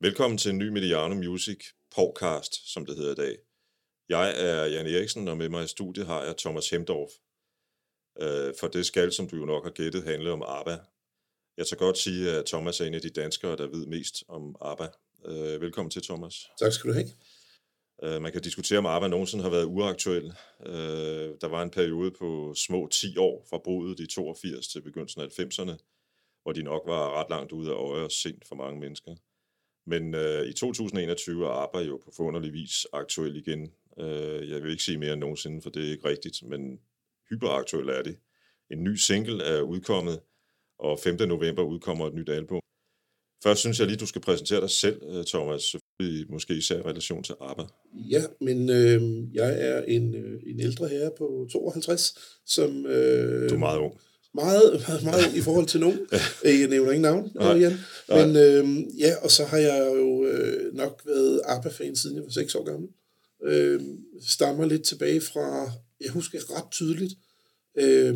Velkommen til en ny Mediano Music podcast, som det hedder i dag. Jeg er Jan Eriksen, og med mig i studiet har jeg Thomas Hemdorf. Øh, for det skal, som du jo nok har gættet, handle om ABBA. Jeg tager godt sige, at Thomas er en af de danskere, der ved mest om ABBA. Øh, velkommen til, Thomas. Tak skal du have. Øh, man kan diskutere, om ABBA nogensinde har været uaktuel. Der var en periode på små 10 år fra brudet i 82 til begyndelsen af 90'erne, hvor de nok var ret langt ude af øje og sent for mange mennesker. Men øh, i 2021 er ABBA jo på forunderlig vis aktuel igen. Øh, jeg vil ikke sige mere end nogensinde, for det er ikke rigtigt, men hyperaktuel er det. En ny single er udkommet, og 5. november udkommer et nyt album. Først synes jeg lige, du skal præsentere dig selv, øh, Thomas, måske især i relation til ABBA. Ja, men øh, jeg er en, øh, en ældre herre på 52, som... Øh, du er meget ung meget, meget, meget i forhold til nogen. Jeg nævner ingen navn, Nej. Jan. Men øh, ja, og så har jeg jo øh, nok været ABBA-fan siden jeg var 6 år gammel. Øh, stammer lidt tilbage fra, jeg husker ret tydeligt, øh,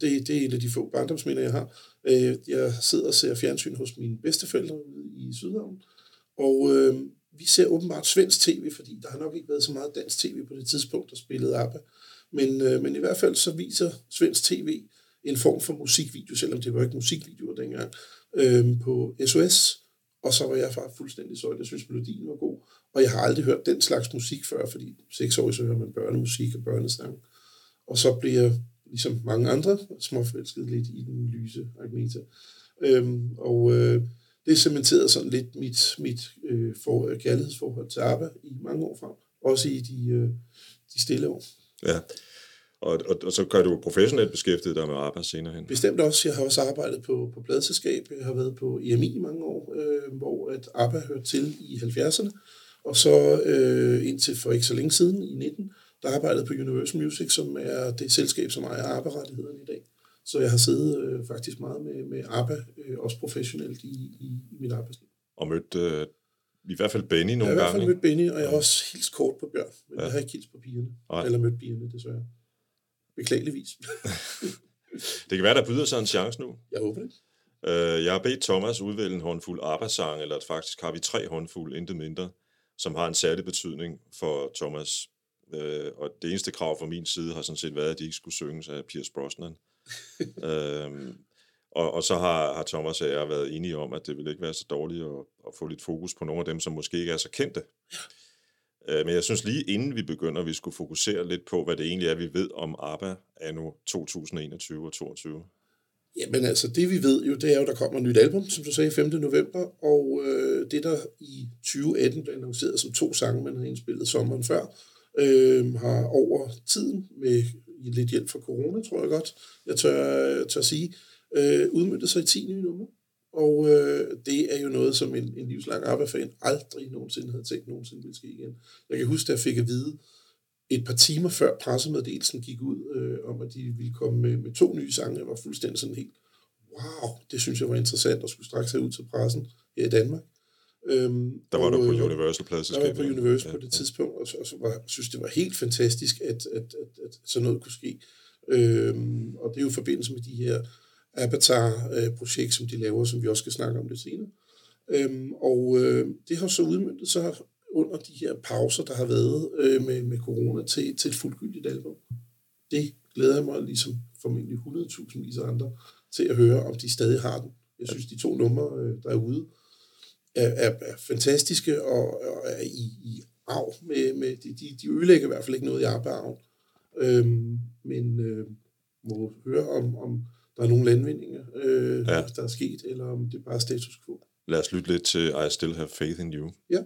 det, det er en af de få barndomsminder, jeg har. Øh, jeg sidder og ser fjernsyn hos mine bedsteforældre i Sydhavn, og øh, vi ser åbenbart svensk tv, fordi der har nok ikke været så meget dansk tv på det tidspunkt, der spillede ABBA. Men, øh, men i hvert fald så viser svensk tv en form for musikvideo, selvom det var ikke musikvideoer dengang, øhm, på SOS. Og så var jeg faktisk fuldstændig så, jeg synes, melodien var god. Og jeg har aldrig hørt den slags musik før, fordi seks år så hører man børnemusik og børnesang. Og så blev jeg, ligesom mange andre, småforelsket lidt i den lyse Agneta. Øhm, og øh, det cementerede sådan lidt mit, mit øh, for, kærlighedsforhold til ABBA i mange år frem. Også i de, øh, de stille år. Ja. Og, og, og så kan du professionelt beskæftige dig med arbejde senere hen. Bestemt også. Jeg har også arbejdet på, på pladselskab. Jeg har været på EMI i mange år, øh, hvor at ABBA hørte til i 70'erne. Og så øh, indtil for ikke så længe siden, i 19, der arbejdede på Universal Music, som er det selskab, som ejer ABBA-rettighederne i dag. Så jeg har siddet øh, faktisk meget med, med ABBA, øh, også professionelt i, i, i mit arbejdsliv. Og mødt øh, i hvert fald Benny nogle gange. Jeg har i hvert fald mødt Benny, og jeg har også hilst kort på Bjørn, men ja. jeg har ikke hilst på pigerne. Nej. Eller mødt pigerne, desværre. Beklageligvis. det kan være, der byder sig en chance nu. Jeg håber det. Øh, jeg har bedt Thomas udvælge en håndfuld arbejdssang, eller faktisk har vi tre håndfulde, intet mindre, som har en særlig betydning for Thomas. Øh, og det eneste krav fra min side har sådan set været, at de ikke skulle synges af Pierce Brosnan. øh, og, og så har, har Thomas og jeg været enige om, at det ville ikke være så dårligt at, at få lidt fokus på nogle af dem, som måske ikke er så kendte. Øh, men jeg synes lige inden vi begynder, vi skulle fokusere lidt på, hvad det egentlig er, vi ved om ABBA anno 2021 og 2022. Jamen altså, det vi ved jo, det er jo, der kommer et nyt album, som du sagde, 5. november, og øh, det der i 2018 blev annonceret som to sange, man havde indspillet sommeren før, øh, har over tiden, med lidt hjælp fra corona, tror jeg godt, jeg tør, tør sige, øh, udmyndtet sig i 10 nye numre. Og øh, det er jo noget, som en, en livslang ABBA-fan aldrig nogensinde havde tænkt nogensinde ville ske igen. Jeg kan huske, at jeg fik at vide et par timer før pressemeddelelsen gik ud, øh, om at de ville komme med, med to nye sange. Jeg var fuldstændig sådan helt, wow, det synes jeg var interessant, og skulle straks have ud til pressen her i Danmark. Øhm, der var og, du på øh, Universal pladselskab. Der var på Universal ja, på det tidspunkt, og, og så var, synes, det var helt fantastisk, at, at, at, at sådan noget kunne ske. Øhm, og det er jo i forbindelse med de her Avatar-projekt, som de laver, som vi også skal snakke om lidt senere. Øhm, og øh, det har så udmyndtet sig under de her pauser, der har været øh, med, med corona, til, til et fuldgyldigt album. Det glæder jeg mig ligesom formentlig 100.000 vis af andre til at høre, om de stadig har den. Jeg synes, de to numre, øh, der er ude, er, er, er fantastiske og, og er i, i arv med, med de, de, de ødelægger i hvert fald ikke noget i arbejde. Øhm, men øh, må høre om, om der er nogle landvindinger, øh, ja. der er sket, eller om det er bare status quo. Lad os lytte lidt til I Still Have Faith in You. Ja.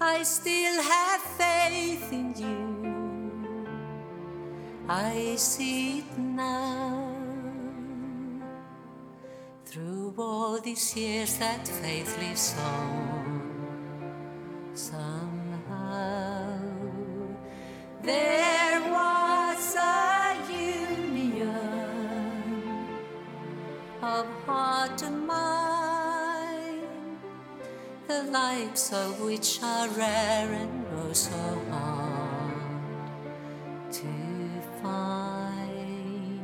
I still have faith in you. I see it now. Through all these years that faith lives on. somehow. There was a union of heart and mind, the likes of which are rare and oh so hard to find.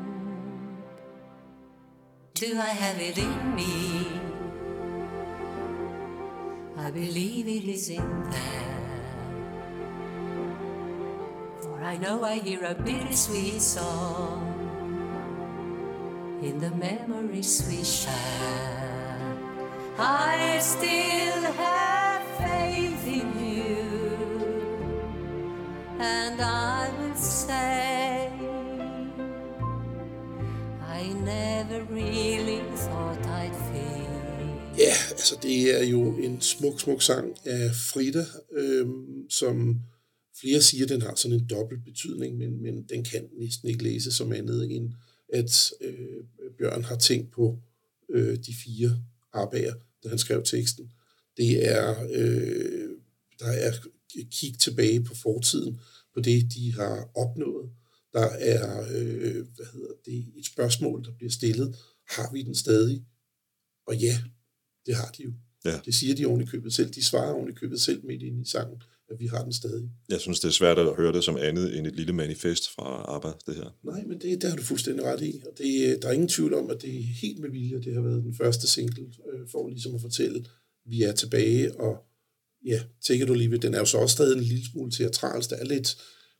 Do I have it in me? I believe it is in there. For I know I hear a bittersweet song in the memories we share. I still have faith in you, and I will say, I never really thought. Ja, altså det er jo en smuk, smuk sang af Frida, øhm, som flere siger, den har sådan en dobbelt betydning, men, men den kan næsten ikke læse som andet end, at øh, Bjørn har tænkt på øh, de fire arbejder, da han skrev teksten. Det er, øh, der er kig tilbage på fortiden, på det, de har opnået. Der er øh, hvad hedder det, et spørgsmål, der bliver stillet. Har vi den stadig? Og ja, det har de jo. Ja. Det siger de oven i købet selv. De svarer oven i købet selv midt ind i sangen, at vi har den stadig. Jeg synes, det er svært at høre det som andet end et lille manifest fra ABBA, det her. Nej, men det, det har du fuldstændig ret i. Og det, der er ingen tvivl om, at det er helt med vilje. Det har været den første single øh, for ligesom at fortælle, vi er tilbage. Og ja, tænker du lige ved, den er jo så også stadig en lille smule teatralsk. Der er lidt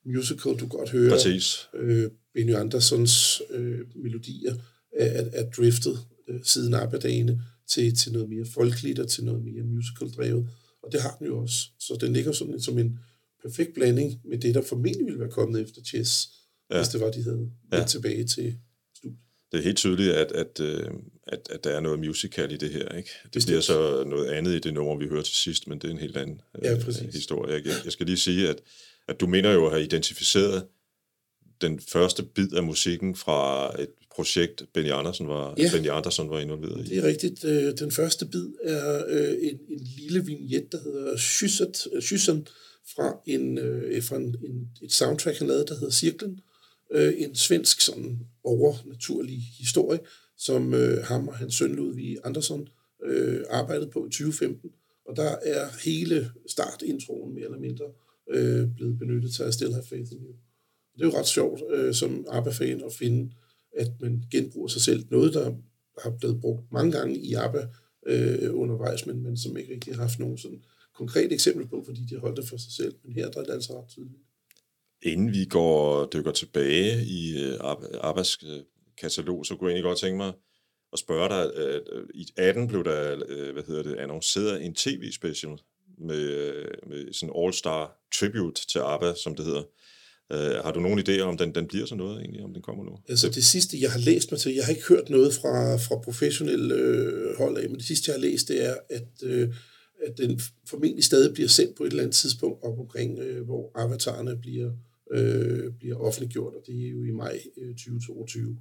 musical, du godt høre. Præcis. Øh, Benny Andersons øh, melodier er, er, er driftet øh, siden ABBA-dagene til, til noget mere folkeligt og til noget mere musical-drevet. Og det har den jo også. Så den ligger sådan som en perfekt blanding med det, der formentlig ville være kommet efter Chess, ja. hvis det var, de havde ja. Tilbage til studiet. Det er helt tydeligt, at, at, øh, at, at der er noget musical i det her. Ikke? Det Bestemt. bliver så noget andet i det nummer, vi hører til sidst, men det er en helt anden øh, Ja, præcis. historie. Jeg, jeg skal lige sige, at, at du mener jo at have identificeret den første bid af musikken fra et projekt, Benny Andersen var, Ja. Benny Andersen var involveret Det i. er rigtigt. Øh, Den første bid er øh, en, en lille vignet, der hedder Schysset, øh, Skyssen, fra, en, fra en, en, et soundtrack, han lavede, der hedder Cirklen. En svensk sådan overnaturlig historie, som ham og hans søn Ludvig Andersson arbejdede på i 2015. Og der er hele startintroen mere eller mindre blevet benyttet til I Still Have Faith in You. Det er jo ret sjovt øh, som ABBA-fan at finde, at man genbruger sig selv. Noget, der har blevet brugt mange gange i ABBA øh, undervejs, men, men som ikke rigtig har haft nogen sådan konkret eksempel på, fordi de holdt det for sig selv. Men her der er det altså ret tydeligt. Inden vi går dykker tilbage i øh, Abbas øh, katalog, så kunne jeg egentlig godt tænke mig at spørge dig, at øh, i 18 blev der, øh, hvad hedder det, annonceret en tv-special med, øh, med sådan all-star tribute til ABBA, som det hedder. Øh, har du nogen idé om, den, den bliver sådan noget egentlig, om den kommer nu? Altså det sidste, jeg har læst mig til, jeg har ikke hørt noget fra, fra professionelle øh, hold af, men det sidste, jeg har læst, det er, at, øh, at den formentlig stadig bliver sendt på et eller andet tidspunkt op omkring, øh, hvor avatarerne bliver, øh, bliver offentliggjort, og det er jo i maj øh, 2022.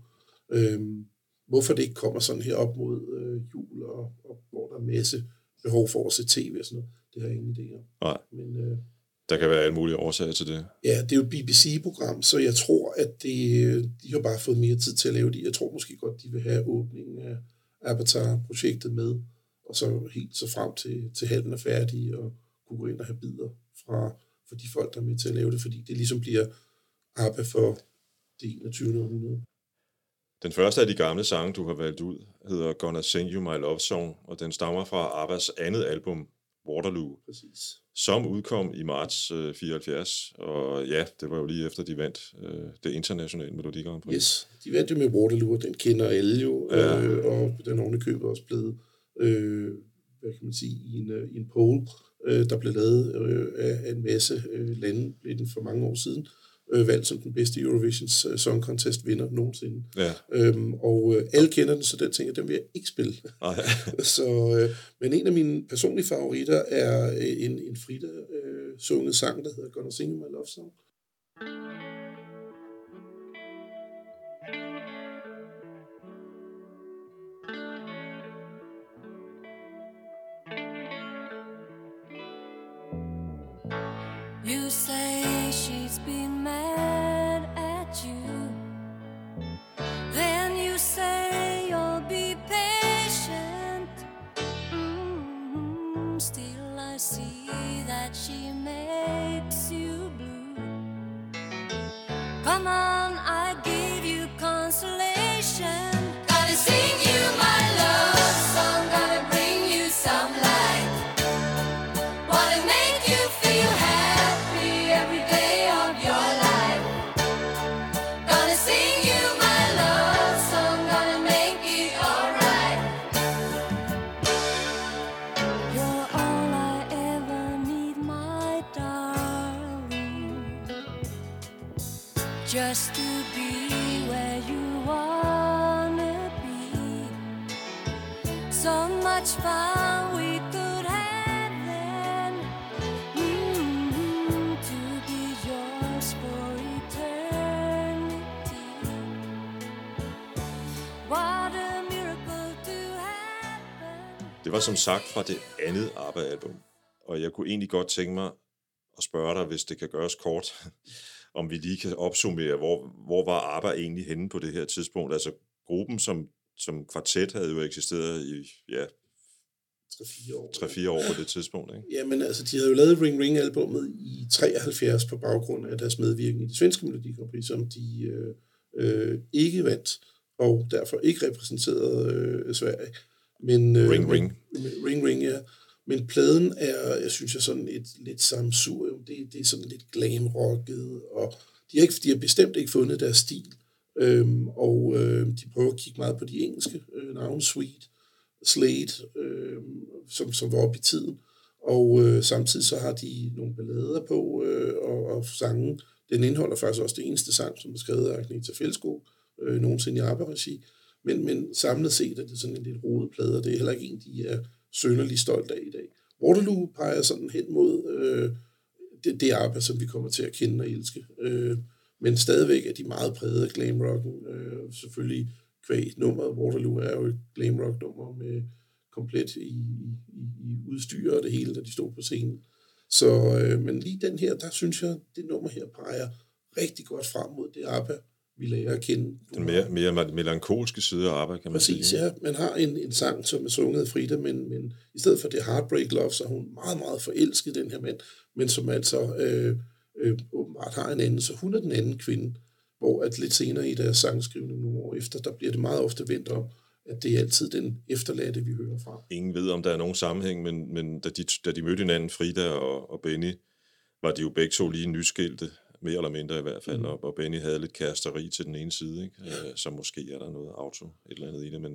Øhm, hvorfor det ikke kommer sådan her op mod øh, jul, og, og hvor der er masse behov for at se tv og sådan noget, det har jeg ingen idé om. Nej, Men øh, der kan være alle mulige årsager til det. Ja, det er jo et BBC-program, så jeg tror, at det, de har bare fået mere tid til at lave det. Jeg tror måske godt, de vil have åbningen af Avatar-projektet med, og så helt så frem til, til halven er færdig, og kunne gå ind og have bidder fra, fra de folk, der er med til at lave det, fordi det ligesom bliver ABBA for det 21. århundrede. Den første af de gamle sange, du har valgt ud, hedder Gonna Sing You My Love Song, og den stammer fra Abbas andet album, Waterloo, Præcis. som udkom i marts øh, 74. Og ja, det var jo lige efter, de vandt øh, det internationale Melodi Grand Prix. Yes, de vandt jo med Waterloo, og den kender alle jo, Ja. øh, og den ovenikøbet også blevet, øh, hvad kan man sige, i en, øh, i en poll, øh, der blev lavet øh, af, af en masse øh, lande, blev den for mange år siden, øh, valgt som den bedste Eurovision Song Contest vinder nogensinde. Ja, Øhm, og øh, alle kender den, så den tænker, den vil jeg ikke spille. nej. så, øh, men en af mine personlige favoritter er øh, en, en Frida øh, sunget sang, der hedder Gonna Sing My Love Song. You var som sagt fra det andet ABBA-album, og jeg kunne egentlig godt tænke mig at spørge dig, hvis det kan gøres kort, om vi lige kan opsummere, hvor, hvor var ABBA egentlig henne på det her tidspunkt? Altså gruppen som, som kvartet havde jo eksisteret i ja, 3-4 år. 3-4 år på det tidspunkt, ikke? Jamen altså, de havde jo lavet Ring Ring albummet i 73 på baggrund af deres medvirken i det svenske Melodi som de øh, øh, ikke vandt, og derfor ikke repræsenterede øh, Sverige. Men, øh, Ring Ring. Men, ring Ring, ja. Men pladen er, jeg synes, jeg sådan et lidt samsurium. Det, det er sådan lidt glam-rocket, og de har, ikke, de har bestemt ikke fundet deres stil. Øhm, og øh, de prøver at kigge meget på de engelske øh, navne, Sweet, Slade, øh, som, som var oppe i tiden. Og øh, samtidig så har de nogle ballader på, øh, og, og sangen, den indeholder faktisk også det eneste sang, som er skrevet af Agneta Fællesgaard, øh, nogensinde i ABBA-regi. Men, men samlet set er det sådan en lidt rodet plade, og det er heller ikke en, de er sønderlig stolt af i dag. Waterloo peger sådan hen mod øh, det, det arbejde, som vi kommer til at kende og elske. Øh, men stadigvæk er de meget præget af glam rocken. Øh, selvfølgelig kvæg nummeret. Waterloo er jo et glam rock nummer med komplet i, i, i udstyr og det hele, da de stod på scenen. Så, øh, men lige den her, der synes jeg, det nummer her peger rigtig godt frem mod det ABBA, vi lærer at kende. Den mere, mere melankolske side af ABBA, kan man Præcis, sige. ja. Man har en, en sang, som er sunget af Frida, men, men i stedet for det Heartbreak Love, så er hun meget, meget forelsket, den her mand, men som altså øh, øh, åbenbart har en anden, så hun er den anden kvinde, hvor at lidt senere i deres sangskrivning nogle år efter, der bliver det meget ofte vendt om, at det er altid den efterladte, vi hører fra. Ingen ved, om der er nogen sammenhæng, men, men da, de, da de mødte hinanden, Frida og, og Benny, var de jo begge to lige nyskilte, mere eller mindre i hvert fald, mm. og, og Benny havde lidt kæresteri til den ene side, ikke? Øh, så måske er der noget auto, et eller andet i det, men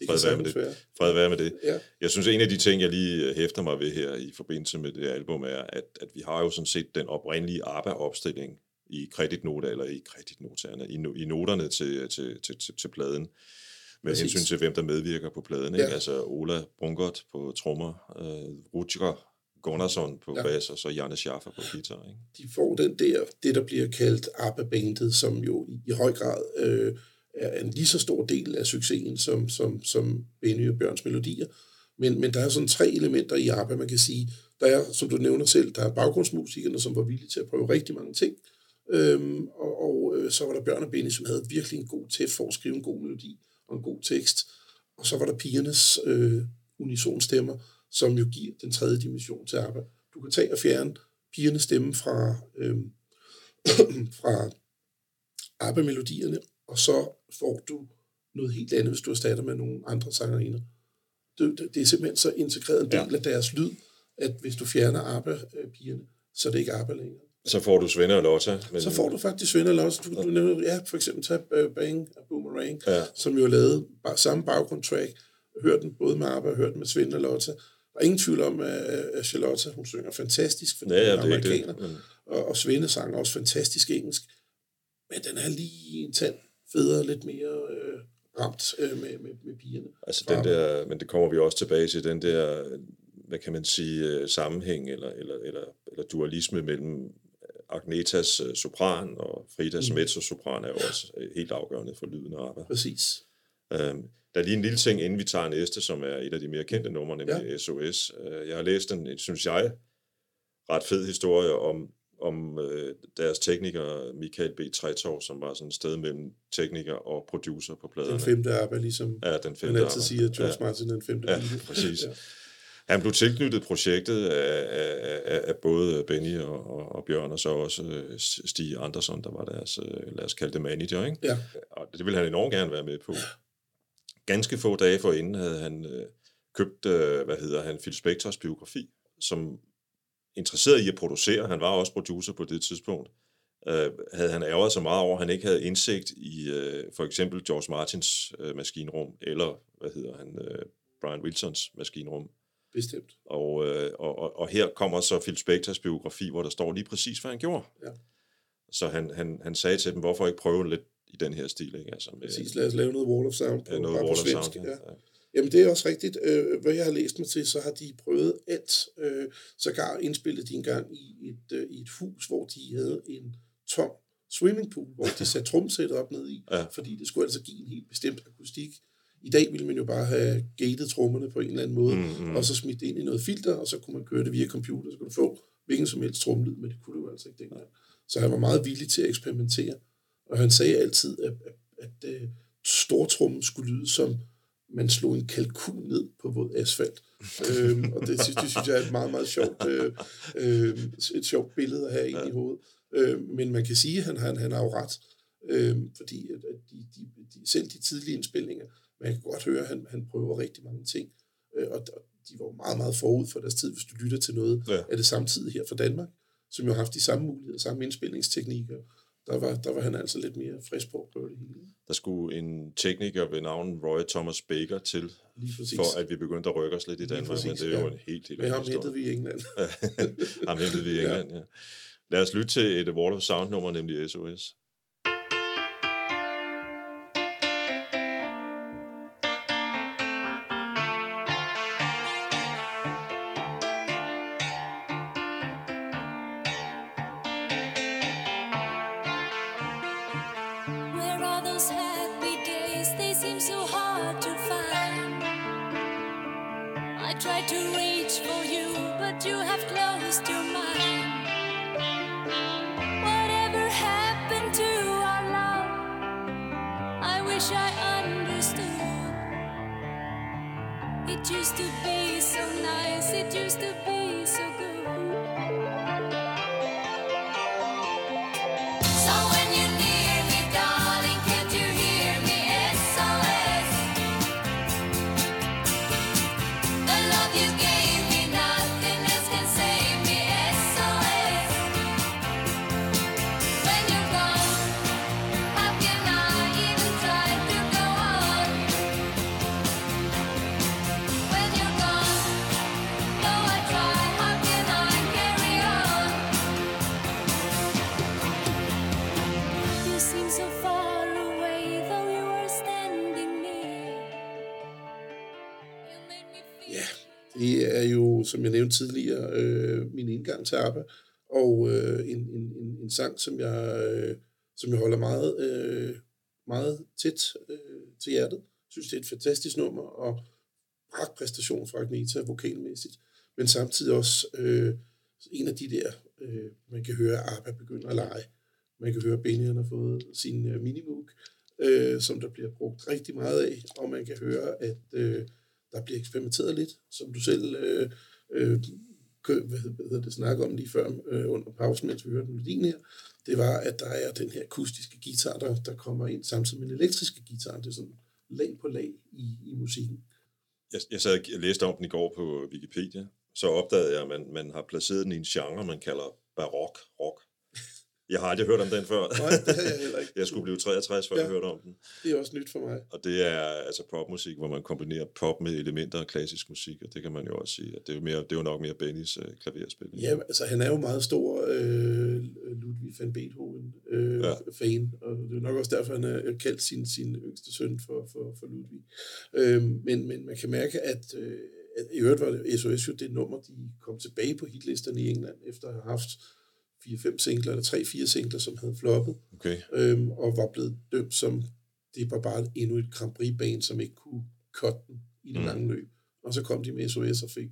Det fred være med det. være. Fred være med det. Ja. Jeg synes, en af de ting, jeg lige øh, hæfter mig ved her i forbindelse med det album, er, at, at vi har jo sådan set den oprindelige ABBA-opstilling i kreditnoter, eller i kreditnoterne, i, no, i noterne til, til, til, til, til pladen, med Præcis. hensyn til, hvem der medvirker på pladen. Ikke? Ja. Altså Ola Brunkert på trommer, øh, Rutger Gunnarsson på Ja. ja. bas, og så Janne Schaffer på guitar. Ikke? de får den der, det der bliver kaldt ABBA-bandet, som jo i, i høj grad øh, er en lige så stor del af succesen som, som, som Benny og Bjørns melodier. Men, men der er sådan tre elementer i ABBA, man kan sige. Der er, som du nævner selv, der er baggrundsmusikerne, som var villige til at prøve rigtig mange ting. Øhm, og og øh, så var der Bjørn og Benny, som havde virkelig en god tæt for at skrive en god melodi og en god tekst. Og så var der pigernes øh, unisonstemmer, som jo giver den tredje dimension til ABBA. Du kan tage og fjerne pigernes stemme fra, øh, fra ABBA-melodierne, og så får du noget helt andet, hvis du erstatter med nogle andre sangerinder. Det, det, det er simpelthen så integreret en del Ja. ja. af deres lyd, at hvis du fjerner ABBA-pigerne, så er det ikke ABBA længere. Så får du Svende og Lotta. Men, Så får du faktisk Svend eller også, du, du nævner, ja, for eksempel tage uh, Bang af Boomerang, Ja. som jo lavede samme baggrundtrack. Hør den både med ABBA og hør den med Svend og Lotta. Der er ingen tvivl om, at, Charlotte, hun synger fantastisk, fordi Ja, ja, hun er er amerikaner. det. Men, Og, og Svende sang også fantastisk engelsk. Men den er lige en tand federe, lidt mere øh, ramt øh, med, med, med pigerne. Altså den der, men det kommer vi også tilbage til, den der, hvad kan man sige, øh, sammenhæng eller, eller, eller, eller dualisme mellem Agnetas øh, sopran og Fridas mm. mezzo-sopran er jo også øh, helt afgørende for lyden af ABBA. Præcis. Øhm, der er lige en lille ting, inden vi tager næste, som er et af de mere kendte numre, nemlig ja. SOS. Øh, jeg har læst en, synes jeg, ret fed historie om, om øh, deres tekniker, Michael B. Tretov, som var sådan et sted mellem tekniker og producer på pladerne. Den femte ABBA, ligesom Ja, den man femte altid ABBA. siger, at George Ja. Martin den femte Ja, Beatle. præcis. Ja. Han blev tilknyttet projektet af, af, af, af både Benny og, og, og Bjørn, og så også øh, Stig Andersson, der var deres, lad os kalde det manager, ikke? Ja. Og det ville han enormt gerne være med på. Ganske få dage forinden havde han øh, købt, øh, hvad hedder han, Phil Spectors biografi, som interesseret i at producere. Han var også producer på det tidspunkt. Øh, havde han ærget så meget over, at han ikke havde indsigt i øh, for eksempel George Martins øh, maskinrum, eller hvad hedder han, øh, Brian Wilsons maskinrum. Bestemt. Og, øh, og, og, og her kommer så Phil Spectors biografi, hvor der står lige præcis, hvad han gjorde. Ja. Så han, han, han sagde til dem, hvorfor ikke prøve lidt i den her stil, ikke? Altså med, Præcis. Lad os lave noget Wall of Sound på, ja, noget Wall of svensk. Sound. Ja. Ja. Jamen, det er også rigtigt. Øh, hvad jeg har læst mig til, så har de prøvet alt. Øh, sågar indspillet de engang i et, øh, i et hus, hvor de havde en tom swimmingpool, hvor de satte trumsættet op ned i, Ja. fordi det skulle altså give en helt bestemt akustik. I dag ville man jo bare have gated trommerne på en eller anden måde, Mm, mm, mm. mm. og så smidt det ind i noget filter, og så kunne man køre det via computer, så kunne du få hvilken som helst tromlyd, men det kunne du jo altså ikke dengang. Så han var meget villig til at eksperimentere, og han sagde altid, at, at, at, at stortrummen skulle lyde som man slog en kalkun ned på våd asfalt. øhm, og det, synes- det synes jeg er et meget, meget sjovt, øh, øh, et sjovt billede at have ind i hovedet. Øh, men man kan sige, at han, han, han har jo ret, øh, fordi at, at de, de, de, selv de tidlige indspilninger, man kan godt høre, at han, han prøver rigtig mange ting, øh, og, og de var jo meget, meget forud for deres tid, hvis du lytter til noget Ja. af det samtidig her fra Danmark, som jo har haft de samme muligheder, samme indspilningsteknikker. Der var, der var han altså lidt mere frisk på at prøve det hele. Der skulle en tekniker ved navn Roy Thomas Baker til, for at vi begyndte at rykke os lidt i Danmark, men det er jo ja. en helt, helt Men ham hentede vi i England. Ham hentede vi i England, ja. Lad os lytte til et Wall of Sound nummer, nemlig SOS. Til ABBA, og øh, en, en, en, en sang, som jeg, øh, som jeg holder meget, øh, meget tæt øh, til hjertet. Jeg synes, det er et fantastisk nummer, og pragt præstation fra Agneta vokalmæssigt, men samtidig også øh, en af de der, øh, man kan høre, at ABBA begynder at lege. Man kan høre, at Benjamin har fået sin øh, minimoog, øh, som der bliver brugt rigtig meget af, og man kan høre, at øh, der bliver eksperimenteret lidt, som du selv øh, øh, hvad, hedder det, snakke om lige før øh, under pausen, mens vi hørte melodien her, det var, at der er den her akustiske guitar, der, der kommer ind samtidig med den elektriske guitar. Det er sådan lag på lag i, i musikken. Jeg, jeg sad og læste om den i går på Wikipedia, så opdagede jeg, at man, man har placeret den i en genre, man kalder barok rock. Jeg har aldrig hørt om den før. Nej, det har jeg heller ikke. Jeg skulle blive 63, før ja. Jeg hørte om den. Det er også nyt for mig. Og det er altså popmusik, hvor man kombinerer pop med elementer af klassisk musik, og det kan man jo også sige, at det er jo, mere, det er jo nok mere Bennys øh, klaverspil. Ja, altså han er jo meget stor øh, Ludwig van Beethoven øh, Ja. fan, og det er nok også derfor, han har kaldt sin, sin yngste søn for, for, for Ludwig. Øh, men, men man kan mærke, at, øh, i øvrigt var det SOS jo det nummer, de kom tilbage på hitlisterne i England, efter at have haft 4-5 singler, eller 3-4 singler, som havde floppet, Okay. øhm, og var blevet dømt som, det var bare endnu et Grand Prix-band, som ikke kunne cutte den i det Mm. lange løb. Og så kom de med SOS og fik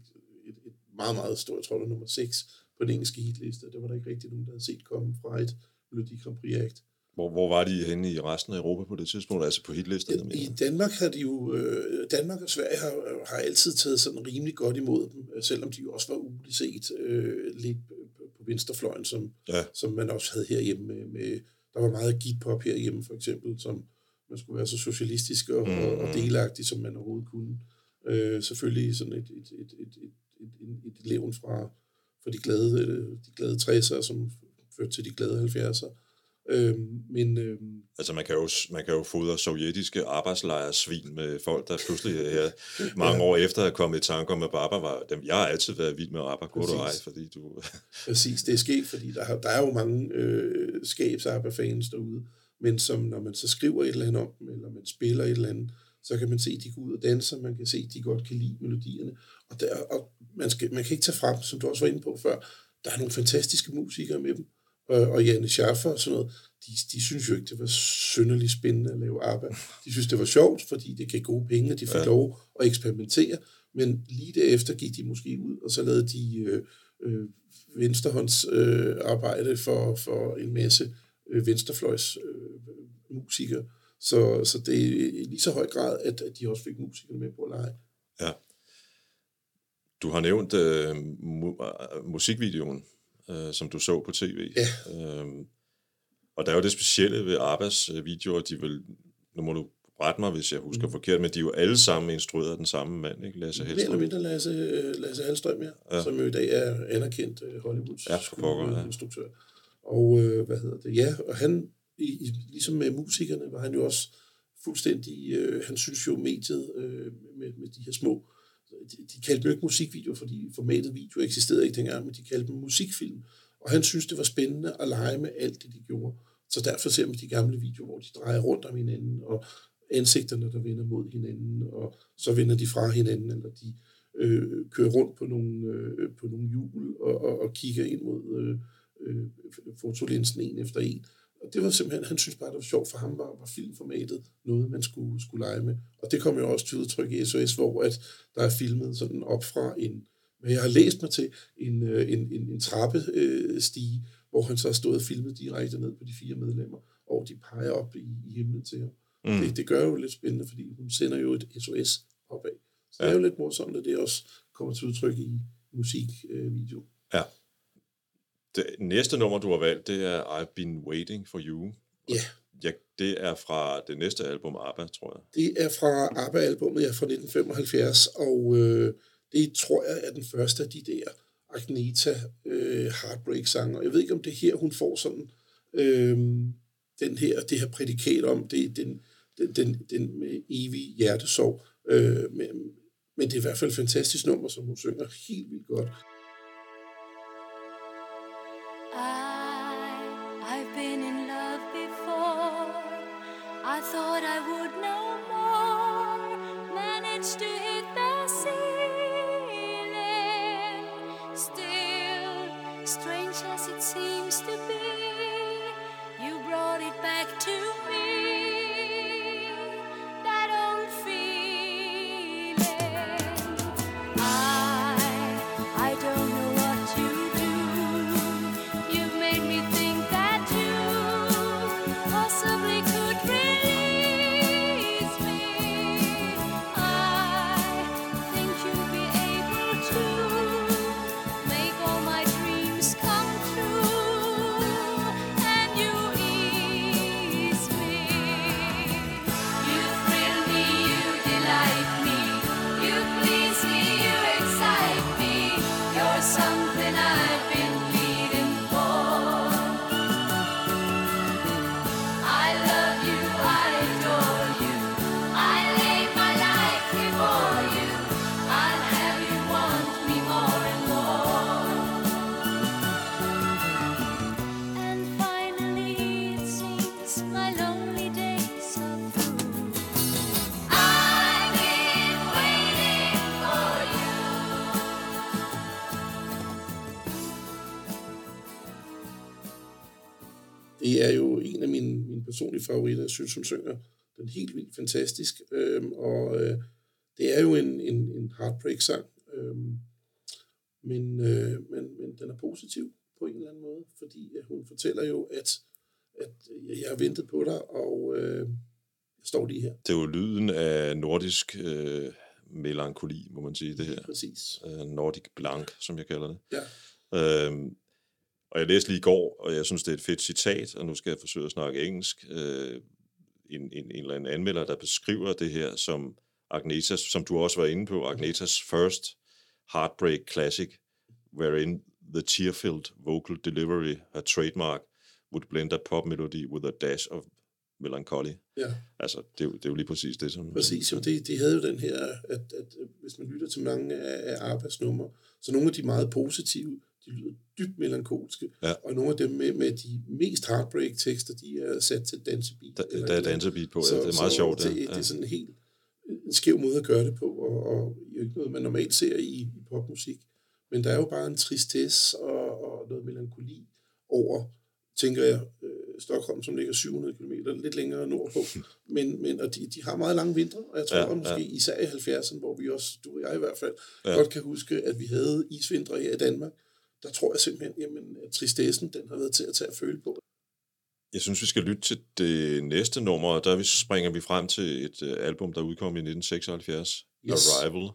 et, et meget, meget stort, jeg tror det nummer 6 på den engelske hitliste. Det var der ikke rigtig nogen, der havde set komme fra et Melodi Grand Prix-akt. Hvor, hvor var de henne i resten af Europa på det tidspunkt, altså på hitlisterne? I mener Danmark har de jo, øh, Danmark og Sverige har, har altid taget sådan rimelig godt imod dem, øh, selvom de jo også var uligt set øh, lidt på, på venstrefløjen, som, Ja. som man også havde herhjemme med, med der var meget gitpop herhjemme for eksempel, som man skulle være så socialistisk og, mm. og, og delagtig, som man overhovedet kunne. Øh, selvfølgelig sådan et, et, et, et, et, et, et, et levn fra, fra de, glade, øh, de glade 60'ere, som førte til de glade 70'ere. Øh, men øh, Altså man kan, jo, man kan jo fodre sovjetiske arbejdslejresvin med folk, der pludselig her mange år efter er kommet i tanke om, at Baba var dem. Jeg har altid været vild med ABBA, god du ej, fordi du... Præcis, det er sket, fordi der, har, der er jo mange øh, skabs fans derude, men som når man så skriver et eller andet om dem, eller man spiller et eller andet, så kan man se, at de går ud og danser, man kan se, at de godt kan lide melodierne, og, der, og man, skal, man kan ikke tage frem, som du også var inde på før, der er nogle fantastiske musikere med dem, og, og Janne Schaffer og sådan noget, de, de synes jo ikke, det var synderligt spændende at lave ABBA. De synes, det var sjovt, fordi det gav gode penge, og de fik ja. lov at eksperimentere, men lige derefter gik de måske ud, og så lavede de øh, øh, venstrehånds øh, arbejde for, for en masse øh, venstrefløjs øh, musikere. Så, så det er i lige så høj grad, at, at de også fik musikerne med på at lege. Ja. Du har nævnt øh, mu- øh, musikvideoen, øh, som du så på tv. Ja. Øhm, og der er jo det specielle ved Abbas øh, videoer, de vil, nu må du rette mig, hvis jeg husker mm. forkert, men de er jo alle sammen instrueret af den samme mand, ikke? Lasse Mere eller Hellstrøm. mindre Lasse, øh, Lasse Hallstrøm, ja, ja, som jo i dag er anerkendt øh, Hollywoods Ja, pokker, ja. instruktør. Og øh, hvad hedder det? Ja, og han, i, i, ligesom med musikerne, var han jo også fuldstændig, øh, han synes jo mediet øh, med, med de her små, de, de kaldte dem jo ikke musikvideo, fordi formatet video eksisterede ikke dengang, men de kaldte dem musikfilm. Og han synes, det var spændende at lege med alt det, de gjorde. Så derfor ser man de gamle videoer, hvor de drejer rundt om hinanden, og ansigterne, der vender mod hinanden, og så vender de fra hinanden, eller de øh, kører rundt på nogle, øh, på nogle hjul og, og, og kigger ind mod øh, øh, fotolinsen en efter en. Og det var simpelthen, han synes bare, det var sjovt for ham, var, var filmformatet noget, man skulle, skulle lege med. Og det kom jo også til udtryk i SOS, hvor at der er filmet sådan op fra en, hvad jeg har læst mig til, en, øh, en, en, en trappestige, hvor han så har stået og filmet direkte ned på de fire medlemmer, og de peger op i, i himlen til ham. Mm. Det, det gør jo lidt spændende, fordi hun sender jo et SOS opad. Så ja. det er jo lidt morsomt, at det også kommer til udtryk i musikvideo. Ja. Det næste nummer, du har valgt, det er I've Been Waiting for You. Ja. Ja, det er fra det næste album, ABBA, tror jeg. Det er fra ABBA-albummet, ja, fra 1975, og øh, det tror jeg er den første af de der Agneta øh, Heartbreak-sanger. Jeg ved ikke, om det er her, hun får sådan øh, den her, det her prædikat om, det den, den, den, den med evig hjertesorg. Øh, men, men det er i hvert fald et fantastisk nummer, som hun synger helt vildt godt. Been in love before. I thought I would no personlige favoritter. Jeg synes, hun synger den helt vildt fantastisk. Øhm, og øh, det er jo en, en, en heartbreak-sang. Øhm, men, øh, men, men den er positiv på en eller anden måde, fordi at hun fortæller jo, at, at jeg har ventet på dig, og øh, jeg står lige her. Det er jo lyden af nordisk øh, melankoli, må man sige, det her. Præcis. Øh, Nordic Blanc, som jeg kalder det. Ja. Øhm, og jeg læste lige i går, og jeg synes, det er et fedt citat, og nu skal jeg forsøge at snakke engelsk. Øh, en, en, en eller anden anmelder, der beskriver det her som Agnetas, som du også var inde på, Agnetas first heartbreak classic, wherein the tear-filled vocal delivery, her trademark, would blend a pop melody with a dash of melancholy. Ja. Altså, det er, jo, det er jo lige præcis det, som... Præcis, jo. De, de havde jo den her, at, at hvis man lytter til mange af, af numre, så nogle af de meget positive, de lyder dybt melankolske, Ja. og nogle af dem med, med de mest heartbreak-tekster, de er sat til dansebeat. Der, eller der er dansebeat på, ja, det er meget så sjovt. Det, ja. det er sådan helt en skæv måde at gøre det på, og, og jo ikke noget, man normalt ser i, i popmusik. Men der er jo bare en tristesse og, og noget melankoli over, tænker jeg, øh, Stockholm, som ligger 700 km lidt længere nordpå. Men, men og de, de har meget lange vintre, og jeg tror Ja, ja, ja. måske især i 70'erne, hvor vi også, du og jeg i hvert fald, ja. godt kan huske, at vi havde isvintre her i Danmark. Der tror jeg simpelthen, jamen, at tristessen, den har været til at tage at føle på. Jeg synes, vi skal lytte til det næste nummer, og der springer vi frem til et øh, album, der udkom i 1976, yes. Arrival.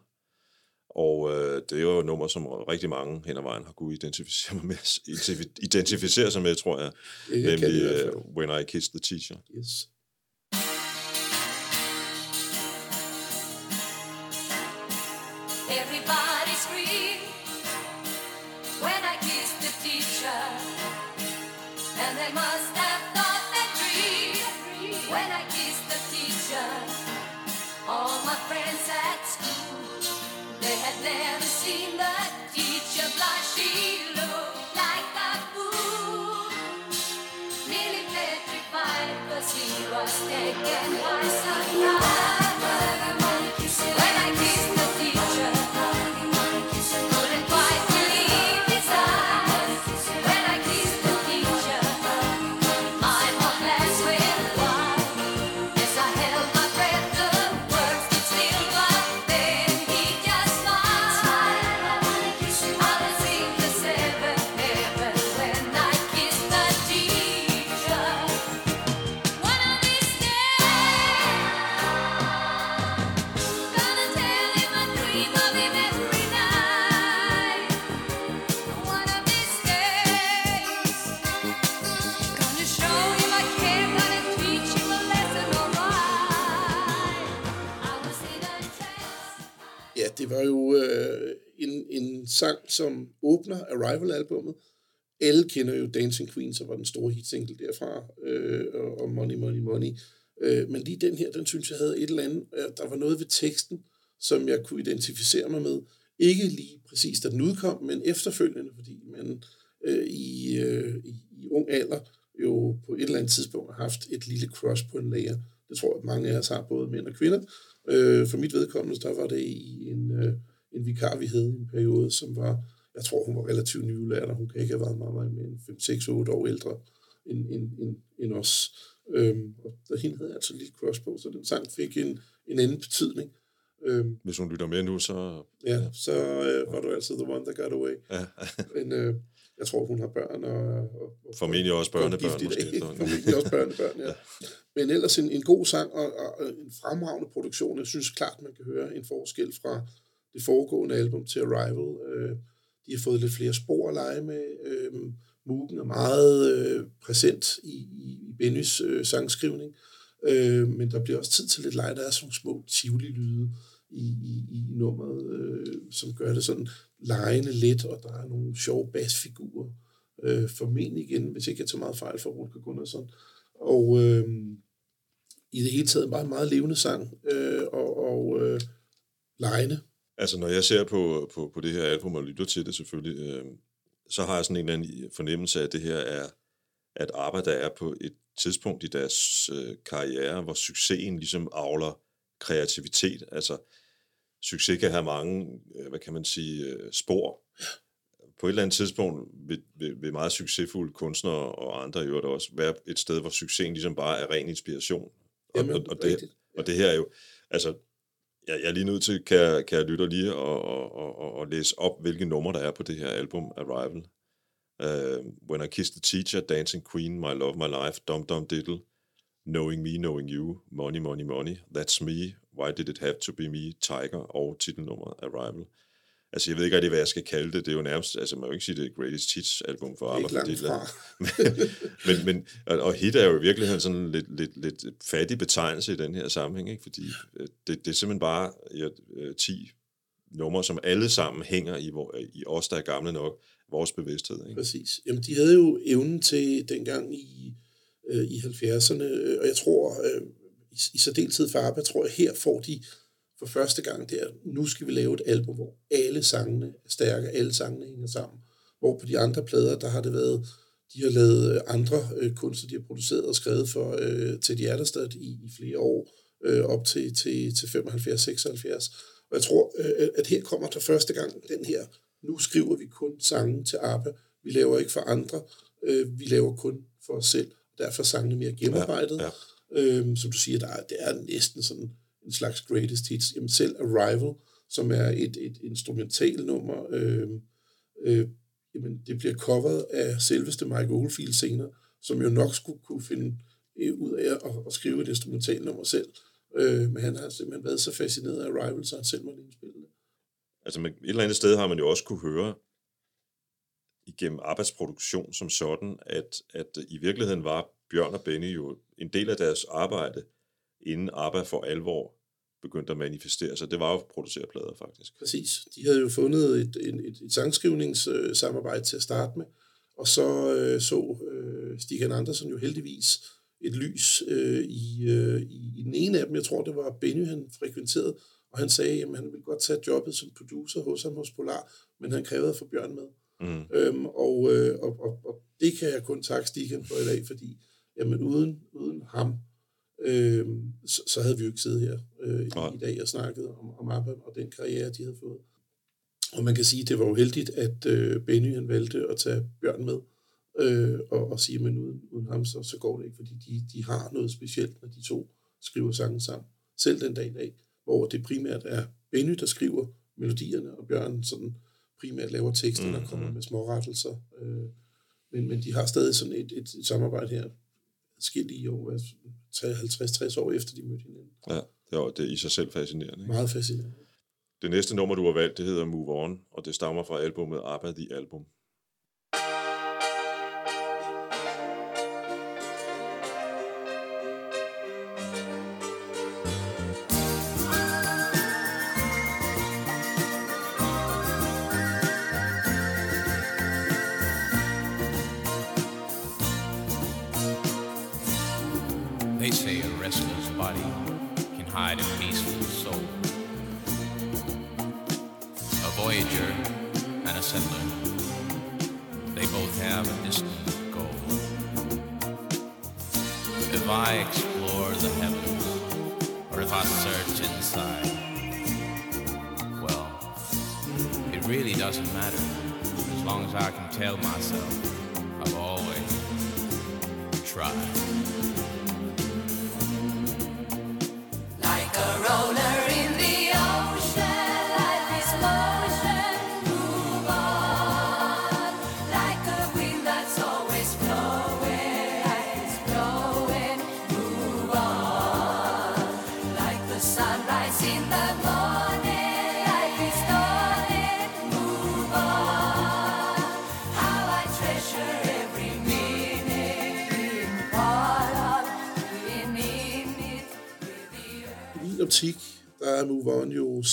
Og øh, det er jo et nummer, som rigtig mange hen ad vejen har kunnet identificere, sig med, identifi- identificere sig med, tror jeg. Jeg nemlig uh, When I Kissed the Teacher. Yes. Som åbner Arrival-albummet. Alle kender jo Dancing Queen, som var den store hitsingle derfra, øh, og, Money, Money, Money. Øh, men lige den her, den synes jeg havde et eller andet. Øh, der var noget ved teksten, som jeg kunne identificere mig med. Ikke lige præcis, da den udkom, men efterfølgende, fordi man øh, i, øh, i, i ung alder jo på et eller andet tidspunkt har haft et lille crush på en lærer. Det tror jeg, at mange af os har, både mænd og kvinder. Øh, for mit vedkommende, der var det i en, øh, en vikar, vi havde i en periode, som var, jeg tror, hun var relativt nyudlært, og hun kan ikke have været meget, meget mere end 5, 6, 8 år ældre end, end, end, end os. Øhm, og der hende havde jeg altså lige crush på, så den sang fik en, en anden betydning. Øhm, Hvis hun lytter med nu, så... ja, så øh, var du altså the one that got away. Ja. Men øh, jeg tror, hun har børn og... og, og Formentlig også børnebørn, i måske. Formentlig også børnebørn, ja. Men ellers en, en god sang og, og, og en fremragende produktion. Jeg synes klart, man kan høre en forskel fra det foregående album til Arrival. Øh, de har fået lidt flere spor at lege med. Øh, Mugen er meget øh, præsent i, i, i Bennys øh, sangskrivning. Øh, men der bliver også tid til lidt lege. Der er sådan små tivoli-lyde i, i, i nummeret, øh, som gør det sådan lejende lidt, og der er nogle sjove basfigurer. Øh, formentlig igen, hvis ikke jeg tager meget fejl for Rutger Gunnarsson. Og øh, i det hele taget bare en meget levende sang, øh, og, og øh, lejende. Altså, når jeg ser på, på, på det her album og lytter til det selvfølgelig, øh, så har jeg sådan en eller anden fornemmelse af, at det her er at der er på et tidspunkt i deres øh, karriere, hvor succesen ligesom avler kreativitet. Altså, succes kan have mange, øh, hvad kan man sige, øh, spor. På et eller andet tidspunkt vil, vil, vil meget succesfulde kunstnere og andre i øvrigt også være et sted, hvor succesen ligesom bare er ren inspiration. Og, Jamen, og, og, det, og det her er jo, altså, jeg, jeg er lige nødt til, kan, jeg- kan jeg lytte lige og, og, og, og, læse op, hvilke numre der er på det her album, Arrival. Uh, When I Kissed the Teacher, Dancing Queen, My Love, My Life, Dum Dum Diddle, Knowing Me, Knowing You, Money, Money, Money, That's Me, Why Did It Have to Be Me, Tiger og titelnummeret Arrival. Altså, jeg ved ikke rigtig, hvad jeg skal kalde det. Det er jo nærmest, altså man må jo ikke sige, det er Greatest Hits album for Ikke fordi det er- fra. men, men, og, og hit er jo i virkeligheden sådan en lidt, lidt, lidt fattig betegnelse i den her sammenhæng, ikke? fordi øh, det, det er simpelthen bare ja, øh, 10 numre, som alle sammen hænger i, hvor, i os, der er gamle nok, vores bevidsthed. Ikke? Præcis. Jamen, de havde jo evnen til dengang i, øh, i 70'erne, øh, og jeg tror, øh, i, i særdeleshed ABBA, tror jeg, her får de for første gang der, nu skal vi lave et album, hvor alle sangene er stærke, alle sangene hænger sammen. Hvor på de andre plader, der har det været De har lavet øh, andre øh, kunster, de har produceret og skrevet for øh, Teddy Atterstad i, i flere år, øh, op til, til, til 75-76. Og jeg tror, øh, at her kommer der første gang den her, nu skriver vi kun sange til ABBA, vi laver ikke for andre, øh, vi laver kun for os selv. Derfor er sangene mere gennemarbejdet. Ja, ja. Øhm, som du siger, der er, det er næsten sådan en slags greatest hits. Jamen selv Arrival, som er et, et instrumental nummer, øh, øh, jamen det bliver coveret af selveste Mike Oldfield senere, som jo nok skulle kunne finde øh, ud af at, at skrive et instrumental nummer selv. Øh, men han har simpelthen været så fascineret af Arrival, så han selv måtte indspille det. Altså man, et eller andet sted har man jo også kunne høre igennem arbejdsproduktion som sådan, at, at i virkeligheden var Bjørn og Benny jo en del af deres arbejde, inden ABBA for alvor begyndte at manifestere sig. Det var jo at producere plader, faktisk. Præcis. De havde jo fundet et, et, et, et sangskrivningssamarbejde til at starte med, og så øh, så øh, Stig Andersen jo heldigvis et lys øh, i, øh, i, i den ene af dem. Jeg tror, det var Benny, han frekventerede, og han sagde, at han ville godt tage jobbet som producer hos ham hos Polar, men han krævede at få Bjørn med. Mm. Øhm, og, øh, og, og, og det kan jeg kun takke Stigen for i dag, fordi jamen, uden, uden ham, øh, så, så havde vi jo ikke siddet her øh, Nej. i, dag og snakket om, om ABBA og den karriere, de havde fået. Og man kan sige, at det var jo heldigt, at øh, Benny han valgte at tage Bjørn med, øh, og, og sige, men uden, uden ham, så, så går det ikke, fordi de, de har noget specielt, når de to skriver sangen sammen. Selv den dag i dag, hvor det primært er Benny, der skriver melodierne, og Bjørn sådan primært laver teksterne mm-hmm. og kommer med små rettelser. Øh, men, men de har stadig sådan et, et, et samarbejde her, skille år, altså 50-60 år efter de mødte hinanden. Ja, det er, det er i sig selv fascinerende. Ikke? Meget fascinerende. Det næste nummer, du har valgt, det hedder Move On, og det stammer fra albumet ABBA The Album.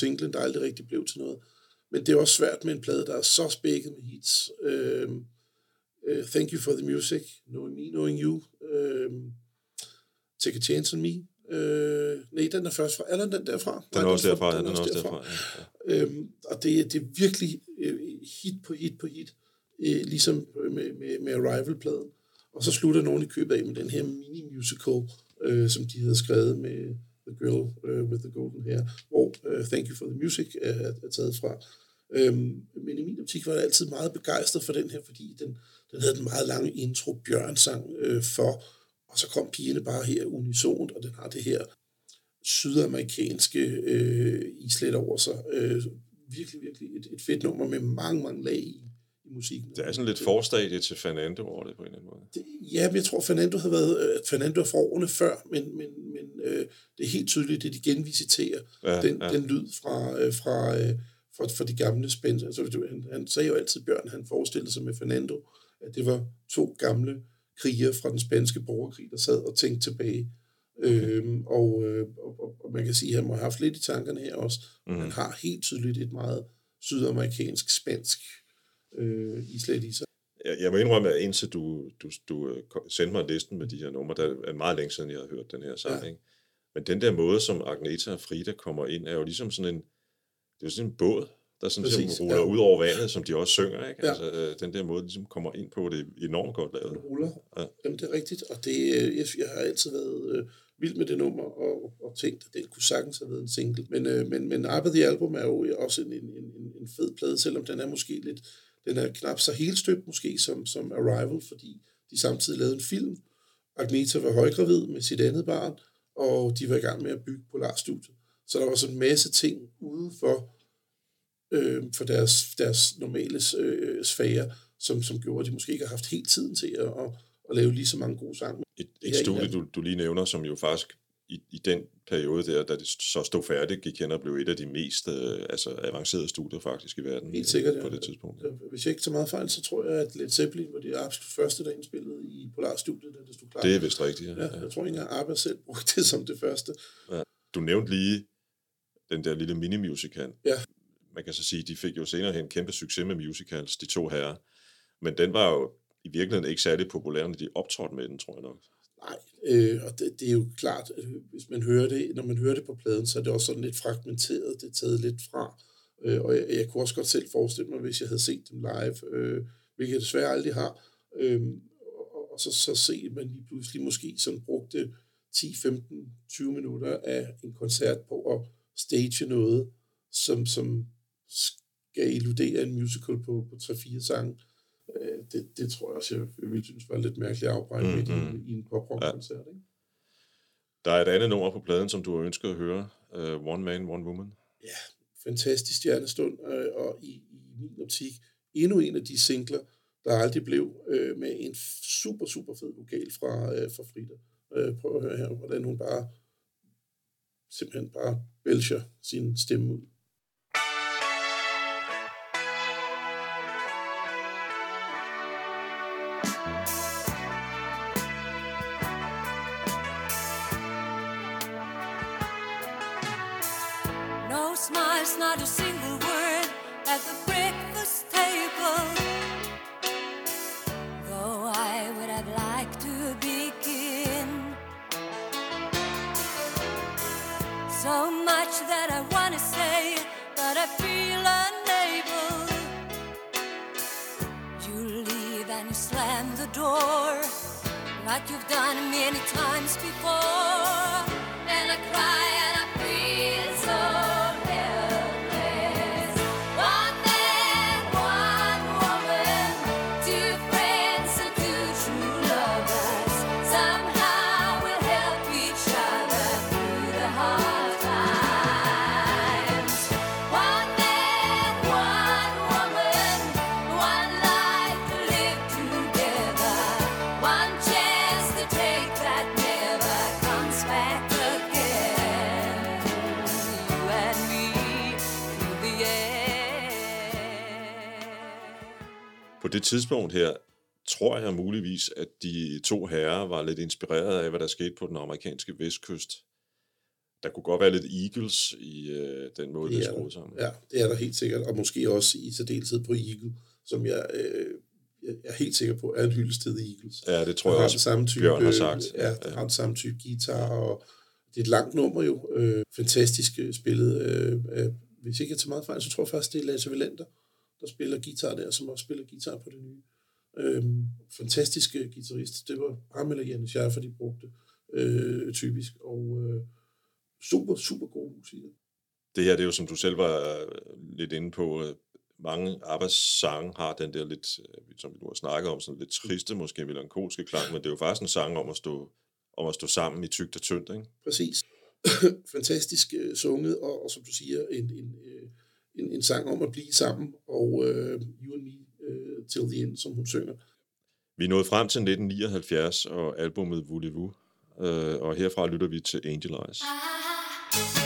Singlen, der aldrig rigtig blev til noget. Men det er også svært med en plade, der er så spækket med hits. Øhm, øh, Thank You for the Music, Knowing Me, Knowing You, øhm, Take a Chance on Me. Øh, nej, den er først fra. Er den derfra? Den er også derfra, den er også derfra. Ja, ja. Øhm, og det, er- det er virkelig øh, hit på hit på hit, øh, ligesom med, med, med Arrival-pladen. Og så slutter nogen i købet af med den her mini-musical, øh, som de havde skrevet med The Girl uh, øh, with the Golden Hair, hvor uh, Thank You for the Music uh, er taget fra. Øhm, men i min optik var jeg altid meget begejstret for den her, fordi den, den havde den meget lange intro, Bjørn sang øh, for, og så kom pigerne bare her unisont, og den har det her sydamerikanske øh, islet over sig. Øh, virkelig, virkelig et, et fedt nummer med mange, mange lag i, i musikken. Det er sådan lidt forstadie til Fernando over det på en eller anden måde. Det, ja, men jeg tror, Fernando havde været øh, Fernando er fra årene før, men, men, men øh, det er helt tydeligt, det de genvisiterer, Ja, den, ja. den lyd fra, øh, fra, øh, fra, fra de gamle spænd. Altså, han, han sagde jo altid, Bjørn, han forestillede sig med Fernando, at det var to gamle krigere fra den spanske borgerkrig, der sad og tænkte tilbage. Øhm, og, øh, og, og, og man kan sige, at han må have haft lidt i tankerne her også. Mm. Han har helt tydeligt et meget sydamerikansk, spansk øh, islet i sig. Jeg, jeg må indrømme, at indtil du, du, du øh, sendte mig listen med de her numre, der er meget længe siden, jeg har hørt den her sang. Ja. Ikke? Men den der måde, som Agneta og Frida kommer ind, er jo ligesom sådan en, det er jo sådan en båd, der sådan Præcis, ligesom ruller ja. ud over vandet, som de også synger. Ikke? Ja. Altså, øh, den der måde, de ligesom kommer ind på, det er enormt godt lavet. ruller. Ja. Ja. Jamen, det er rigtigt, og det, øh, jeg, jeg har altid været øh, vild med det nummer, og, og tænkt, at det kunne sagtens have været en single. Men, øh, men, men Abba the Album er jo også en, en, en, en fed plade, selvom den er måske lidt, den er knap så helt støbt måske som, som Arrival, fordi de samtidig lavede en film. Agneta var højgravid med sit andet barn, og de var i gang med at bygge Polarstudiet. Så der var sådan en masse ting ude for, øh, for deres, deres normale øh, sfære, som, som gjorde, at de måske ikke har haft helt tiden til at, at, at lave lige så mange gode sange. Et, et studie, du, du lige nævner, som jo faktisk i, i den periode der, da det så stod færdigt, gik hen og blev et af de mest øh, altså, avancerede studier faktisk i verden. Helt sikkert, øh, På ja. det tidspunkt. Så Hvis jeg ikke tager meget fejl, så tror jeg, at Led Zeppelin var det absolut første, der indspillede i Polarstudiet, da det stod klart. Det er vist rigtigt, ja. Ja, jeg tror ikke engang, ABBA selv brugte det som det første. Du nævnte lige den der lille mini-musical. Ja. Man kan så sige, de fik jo senere hen en kæmpe succes med musicals, de to herrer. Men den var jo i virkeligheden ikke særlig populær, når de optrådte med den, tror jeg nok. Nej, øh, og det, det er jo klart, øh, hvis man hører det, når man hører det på pladen, så er det også sådan lidt fragmenteret, det er taget lidt fra. Øh, og jeg, jeg kunne også godt selv forestille mig, hvis jeg havde set dem live, øh, hvilket jeg desværre aldrig har, øh, og, og så, så se, at man lige pludselig måske sådan brugte 10, 15, 20 minutter af en koncert på at stage noget, som, som skal illudere en musical på, på 3-4 sange. Øh, det, det tror jeg også, jeg, ville synes var lidt mærkeligt at afbrække mm, Mm, mm. i, i en pop-rock-koncert. Ikke? Der er et andet nummer på pladen, som du har ønsket at høre. Uh, One Man, One Woman. fantastisk stjernestund, øh, og i, i min optik endnu en af de singler, der aldrig blev øh, med en super, super fed vokal fra, øh, fra Frida. Øh, prøv at høre her, hvordan hun bare simpelthen bare bælger sin stemme ud. like you've done many times before. Det tidspunkt her, tror jeg muligvis, at de to herrer var lidt inspireret af, hvad der skete på den amerikanske vestkyst. Der kunne godt være lidt Eagles i øh, den måde, det Det er skruet der. sammen. Ja, det er der helt sikkert, og måske også i særdeleshed på Eagle, som jeg, øh, jeg er helt sikker på er en hyldest til The Eagles. Ja, det tror Den jeg også, samme type, Bjørn har sagt. Ja, den har den samme type guitar, og det er et langt nummer jo. Øh, fantastisk øh, spillet. Øh, øh, hvis ikke jeg tager meget fejl, så tror jeg faktisk, det er Lasse Valenter, der spiller guitar der, som også spiller guitar på det nye. Øh, fantastisk øh, guitarist. Det var ham eller Janne Schaffer, de brugte øh, typisk. Og øh, super, super god musik. Det her, det er jo, som du selv var øh, lidt inde på, øh, mange arbejdssange har den der lidt, øh, som vi nu har snakket om, sådan lidt triste, måske melankolske klang, men det er jo faktisk en sang om at stå, om at stå sammen i tygt og tyndt, ikke? Præcis. Fantastisk sunget, og, og som du siger, en, en, øh, en, en sang om at blive sammen, og øh, You and Me øh, Till the End, som hun synger. Vi nået frem til 1979 og albumet Voulez-vous, øh, og herfra lytter vi til Angel Eyes. Keep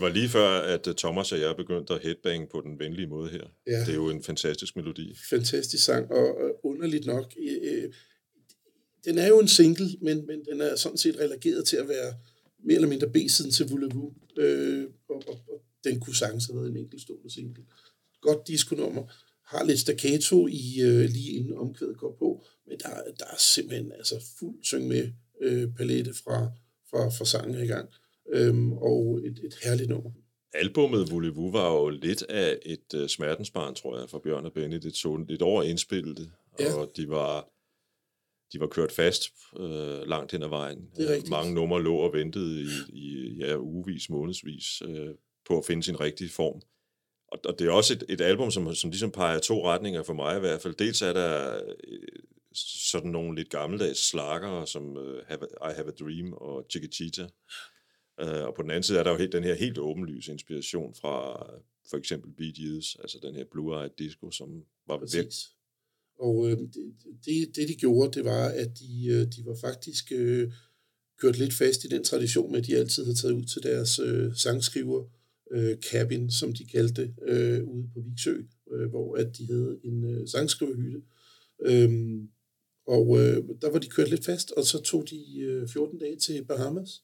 Det var lige før, at øh, Thomas og jeg begyndte at headbang på den venlige måde her. Ja. Det er jo en fantastisk melodi. fantastisk sang, og underligt nok, øh, øh, den er jo en single, men, men den er sådan set relegeret til at være mere eller mindre B-siden til Voulez-Vous, øh, og, og, og den kunne sagtens have været en enkeltstående single. Godt diskonummer, har lidt staccato i øh, lige inden omkvædet går på, men der, der er simpelthen altså fuld syng med øh, palette fra, fra, fra sangen i gang, øhm, og et, et herligt nummer. Albummet Voulez-Vous var jo lidt af et uh, smertensbarn, tror jeg, for Bjørn og Benny. Det tog lidt over at indspille det, Ja. og de var, de var kørt fast uh, langt hen ad vejen. Det er Øh. Mange numre lå og ventede i, i ja, ugevis, månedsvis uh, på at finde sin rigtige form. Og, og det er også et, et album, som, som ligesom peger to retninger for mig i hvert fald. Dels er der øh, sådan nogle lidt gammeldags slakker, som uh, have, I Have a Dream og Chiquitita. Uh, og på den anden side er der jo helt, den her helt åbenlyse inspiration fra for eksempel Bee Gees, altså den her Blue Eyed Disco, som var ved. Og øh, det, det, de gjorde, det var, at de, øh, de var faktisk øh, kørt lidt fast i den tradition med, at de altid havde taget ud til deres øh, sangskriver, øh, cabin, som de kaldte det, øh, ude på Viksø, øh, hvor at de havde en øh, sangskriverhytte. Øhm, og øh, der var de kørt lidt fast, og så tog de øh, 14 dage til Bahamas,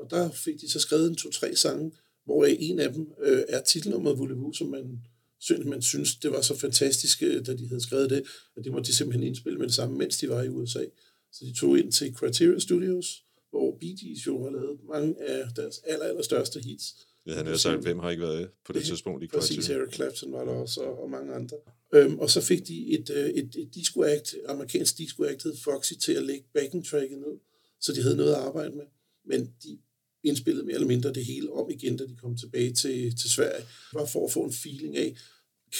og der fik de så skrevet en to-tre sange, hvor en af dem øh, er titelnummeret Voulez-Vous, som man, synes, man synes, det var så fantastisk, øh, da de havde skrevet det, at det måtte de simpelthen indspille med det samme, mens de var i USA. Så de tog ind til Criteria Studios, hvor Bee Gees jo har lavet mange af deres aller, aller største hits. Jeg havde nær sagt, hvem har ikke været på det tidspunkt i Præcis, Criterion? Eric Clapton var der også, og, og mange andre. Øhm, og så fik de et, øh, et, et disco act, amerikansk disco act, hed Foxy, til at lægge backing tracket ned, så de havde noget at arbejde med. Men de indspillede mere eller mindre det hele om igen, da de kom tilbage til, til Sverige, bare for at få en feeling af,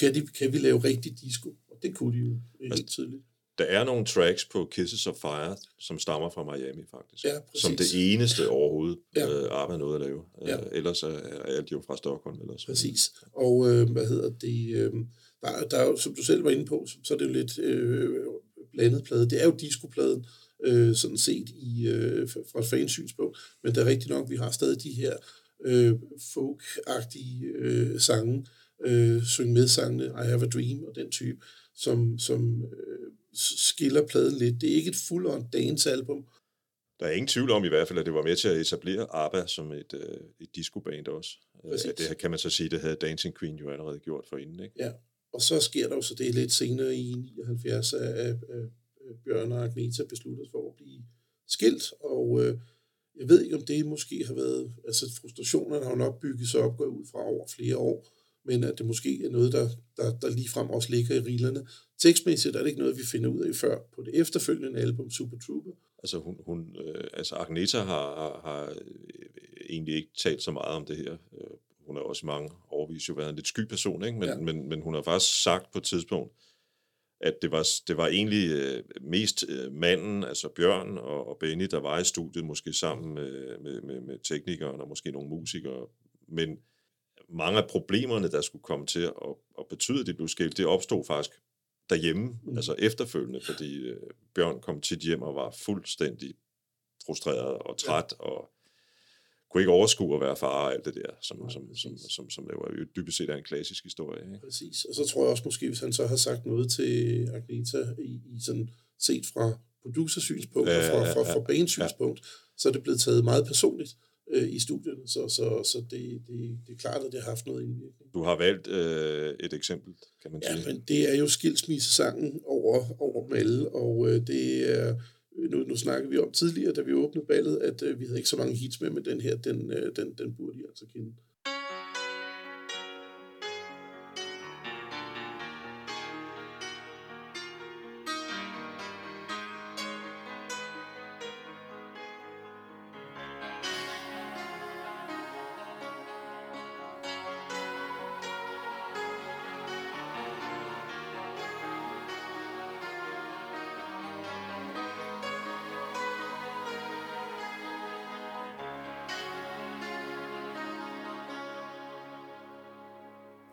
kan, de, kan vi lave rigtig disco? Og det kunne de jo øh, helt tydeligt. Der er nogle tracks på Kisses of Fire, som stammer fra Miami faktisk. Ja, præcis. som det eneste overhovedet, Ja. øh, ABBA nåede at lave. Ja. Øh, ellers er, er alt jo fra Stockholm. Ellers. Præcis. Og øh, hvad hedder det? Øh, der, der er jo, som du selv var inde på, så, så er det jo lidt øh, blandet plade. Det er jo discopladen, øh, sådan set i, øh, fra et fansynspunkt. Men det er rigtigt nok, vi har stadig de her øh, folk-agtige øh, sange, øh, syng med sangene, I Have a Dream og den type, som, som øh, skiller pladen lidt. Det er ikke et full-on dance-album, Der er ingen tvivl om i hvert fald, at det var med til at etablere ABBA som et, øh, et discoband også. Øh, Præcis. Det her kan man så sige, det havde Dancing Queen jo allerede gjort for inden. Ikke? Ja, og så sker der jo så det lidt senere i 79, at, at, at Bjørn og Agneta besluttede for at blive skilt, og øh, jeg ved ikke, om det måske har været, altså frustrationerne har jo nok bygget sig op, går ud fra over flere år, men at det måske er noget, der, der, der ligefrem også ligger i rillerne. Tekstmæssigt er det ikke noget, vi finder ud af før på det efterfølgende album Super Trooper. Altså, hun, hun, øh, altså Agneta har, har, har øh, egentlig ikke talt så meget om det her. Øh, hun har også i mange overvis jo været en lidt sky person, ikke? Men, ja. men, men hun har faktisk sagt på et tidspunkt, at det var, det var egentlig øh, mest øh, manden, altså Bjørn og, og Benny, der var i studiet, måske sammen med, med, med, med teknikeren og måske nogle musikere. Men mange af problemerne, der skulle komme til at, at betyde, at det blev skilt, det opstod faktisk derhjemme, mm. altså efterfølgende, fordi øh, Bjørn kom tit hjem og var fuldstændig frustreret og træt, ja. og kunne ikke overskue at være far og alt det der, som, Nej, som, som, som, som var jo dybest set er en klassisk historie. Ikke? Præcis. Og så tror jeg også måske, hvis han så har sagt noget til Agneta i, i sådan set fra producersynspunkt og Ja, fra, ja, fra, ja. fra banesynspunkt, så er det blevet taget meget personligt øh, i studierne. Så, så, så det, det, det er klart, at det har haft noget indvirkning. Du har valgt øh, et eksempel, kan man Ja, sige. men det er jo skilsmissesangen over, over dem alle, og øh, det er, nu, nu snakker vi om tidligere, da vi åbnede ballet, at øh, vi havde ikke så mange hits med, men den her, den, øh, den, den burde I altså kende.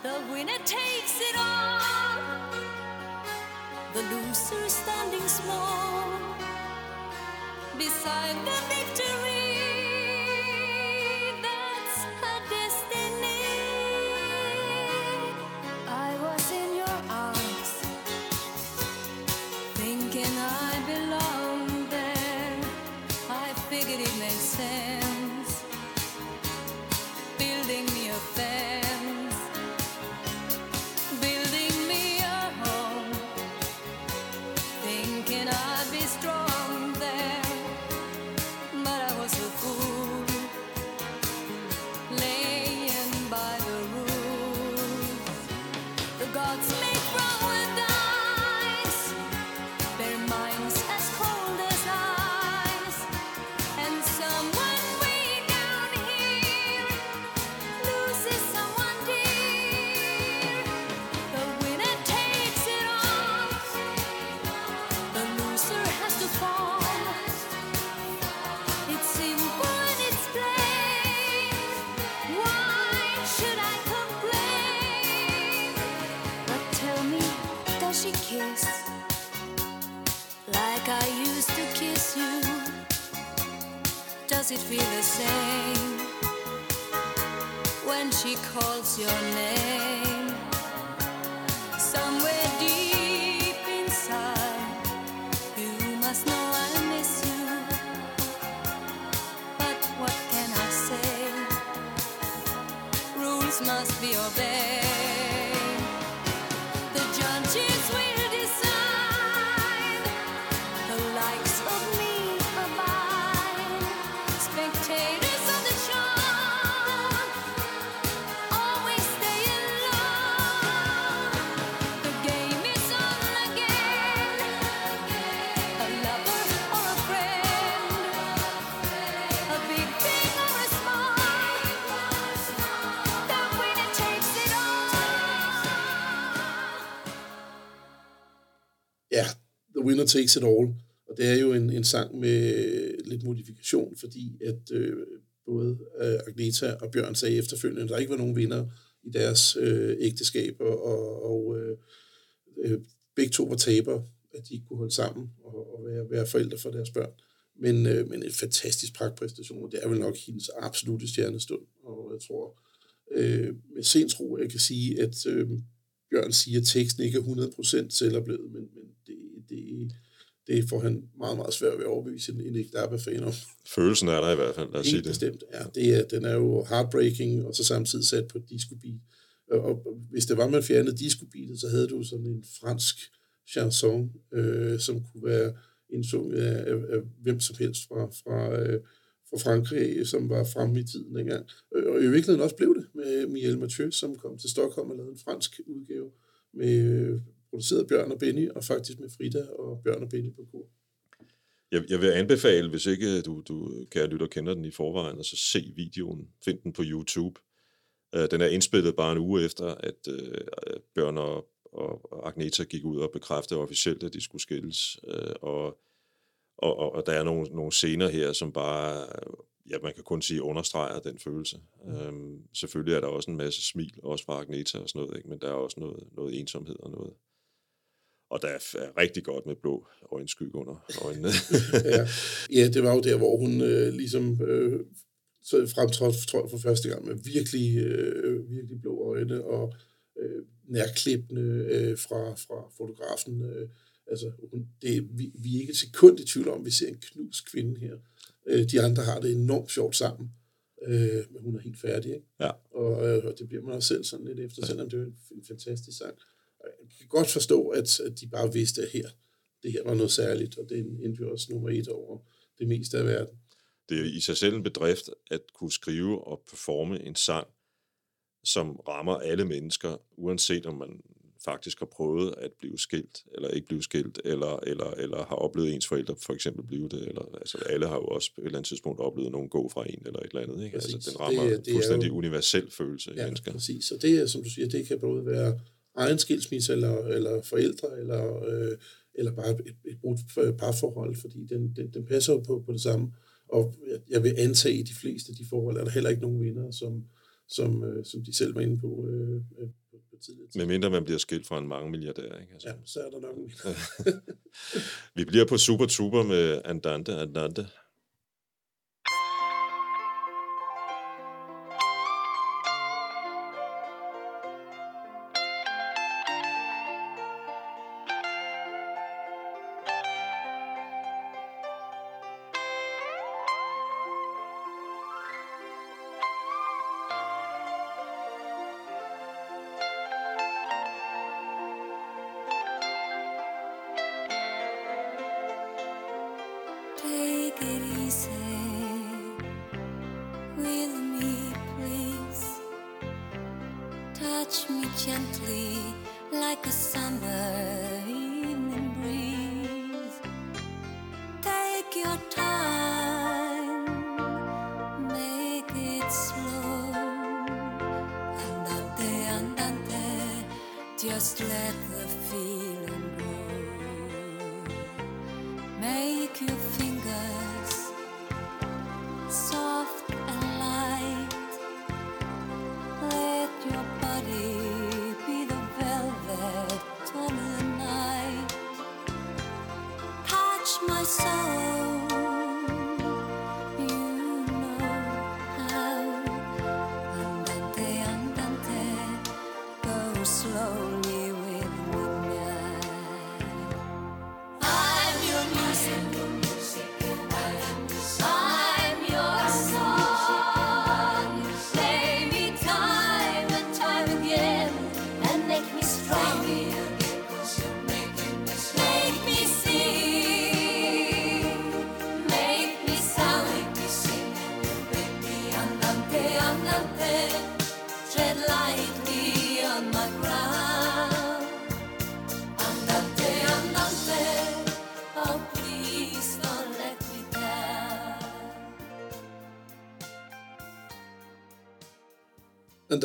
The winner takes it all, the loser standing small beside the victory. Winner Takes It All. Og det er jo en, en sang med lidt modifikation, fordi at øh, både øh, Agneta og Bjørn sagde efterfølgende, at der ikke var nogen vinder i deres øh, ægteskab, og, og, og øh, øh, begge to var taber, at de ikke kunne holde sammen og, og være, være forældre for deres børn. Men, øh, men en fantastisk pragtpræstation, og det er vel nok hendes absolute stjernestund. Og jeg tror, øh, med sindsro, jeg kan sige, at øh, Bjørn siger, at teksten ikke er 100% selvoplevet, men, men det, det, det får han meget, meget svært ved at overbevise en, ABBA-fan om. Følelsen er der i hvert fald, lad os sige det. bestemt. Ja, det er, den er jo heartbreaking, og så samtidig sat på disco beat. Og, og hvis det var, man fjernede disco beatet, så havde du sådan en fransk chanson, øh, som kunne være indsunget af, af, af hvem som helst fra, fra, øh, for Frankrig, som var fremme i tiden dengang. Og, og i virkeligheden også blev det med Michel Mathieu, som kom til Stockholm og lavede en fransk udgave med øh, produceret Bjørn og Benny, og faktisk med Frida og Bjørn og Benny på kor. Jeg, jeg vil anbefale, hvis ikke øh, du, du kære lytter kender den i forvejen, og så se videoen. Find den på YouTube. Øh, den er indspillet bare en uge efter, at Bjørn og, og Agneta gik ud og bekræftede officielt, at de skulle skilles. Og, og, og, og der er nogle, nogle scener her, som bare, ja, man kan kun sige, understreger den følelse. Um, selvfølgelig er der også en masse smil, også fra Agneta og sådan noget, ikke? men der er også noget, noget ensomhed og noget. Og der er rigtig godt med blå øjenskygge under øjnene. ja. ja, det var jo der, hvor hun øh, ligesom øh, så fremtrådte, tror jeg, for første gang med virkelig, øh, virkelig blå øjne og øh, nærklippende øh, fra, fra fotografen. Øh, altså, det, vi, vi er ikke et sekund i tvivl om, at vi ser en knus kvinde her. Øh, de andre har det enormt sjovt sammen. Øh, men hun er helt færdig, ikke? Ja. Og, øh, og det bliver man også selv sådan lidt efter, selvom det er en, en fantastisk sang. Jeg kan godt forstå, at, at de bare vidste, at her, det her var noget særligt, og det endte jo også nummer et over det meste af verden. det er i sig selv en bedrift at kunne skrive og performe en sang, som rammer alle mennesker, uanset om man faktisk har prøvet at blive skilt, eller ikke blive skilt, eller, eller, eller har oplevet ens forældre for eksempel blive det, eller altså alle har jo også på et eller andet tidspunkt oplevet nogen gå fra en, eller et eller andet, ikke? Præcis. Altså den rammer Det det, fuldstændig jo- universel følelse i Ja, mennesker. præcis. Og det er, som du siger, det kan både være egen skilsmisse, eller, eller forældre, eller, øh, eller bare et, et brudt øh, parforhold, fordi den, den, den passer jo på, på det samme. Og jeg- jeg vil antage, at i de fleste af de forhold er der heller ikke nogen vinder, som, som, øh, som de selv var inde på, øh, øh, på, tidligere. Med mindre man bliver skilt fra en mange milliardær, ikke? Altså, Ja, så er der nok en Vi bliver på Super Tuber med Andante Andante.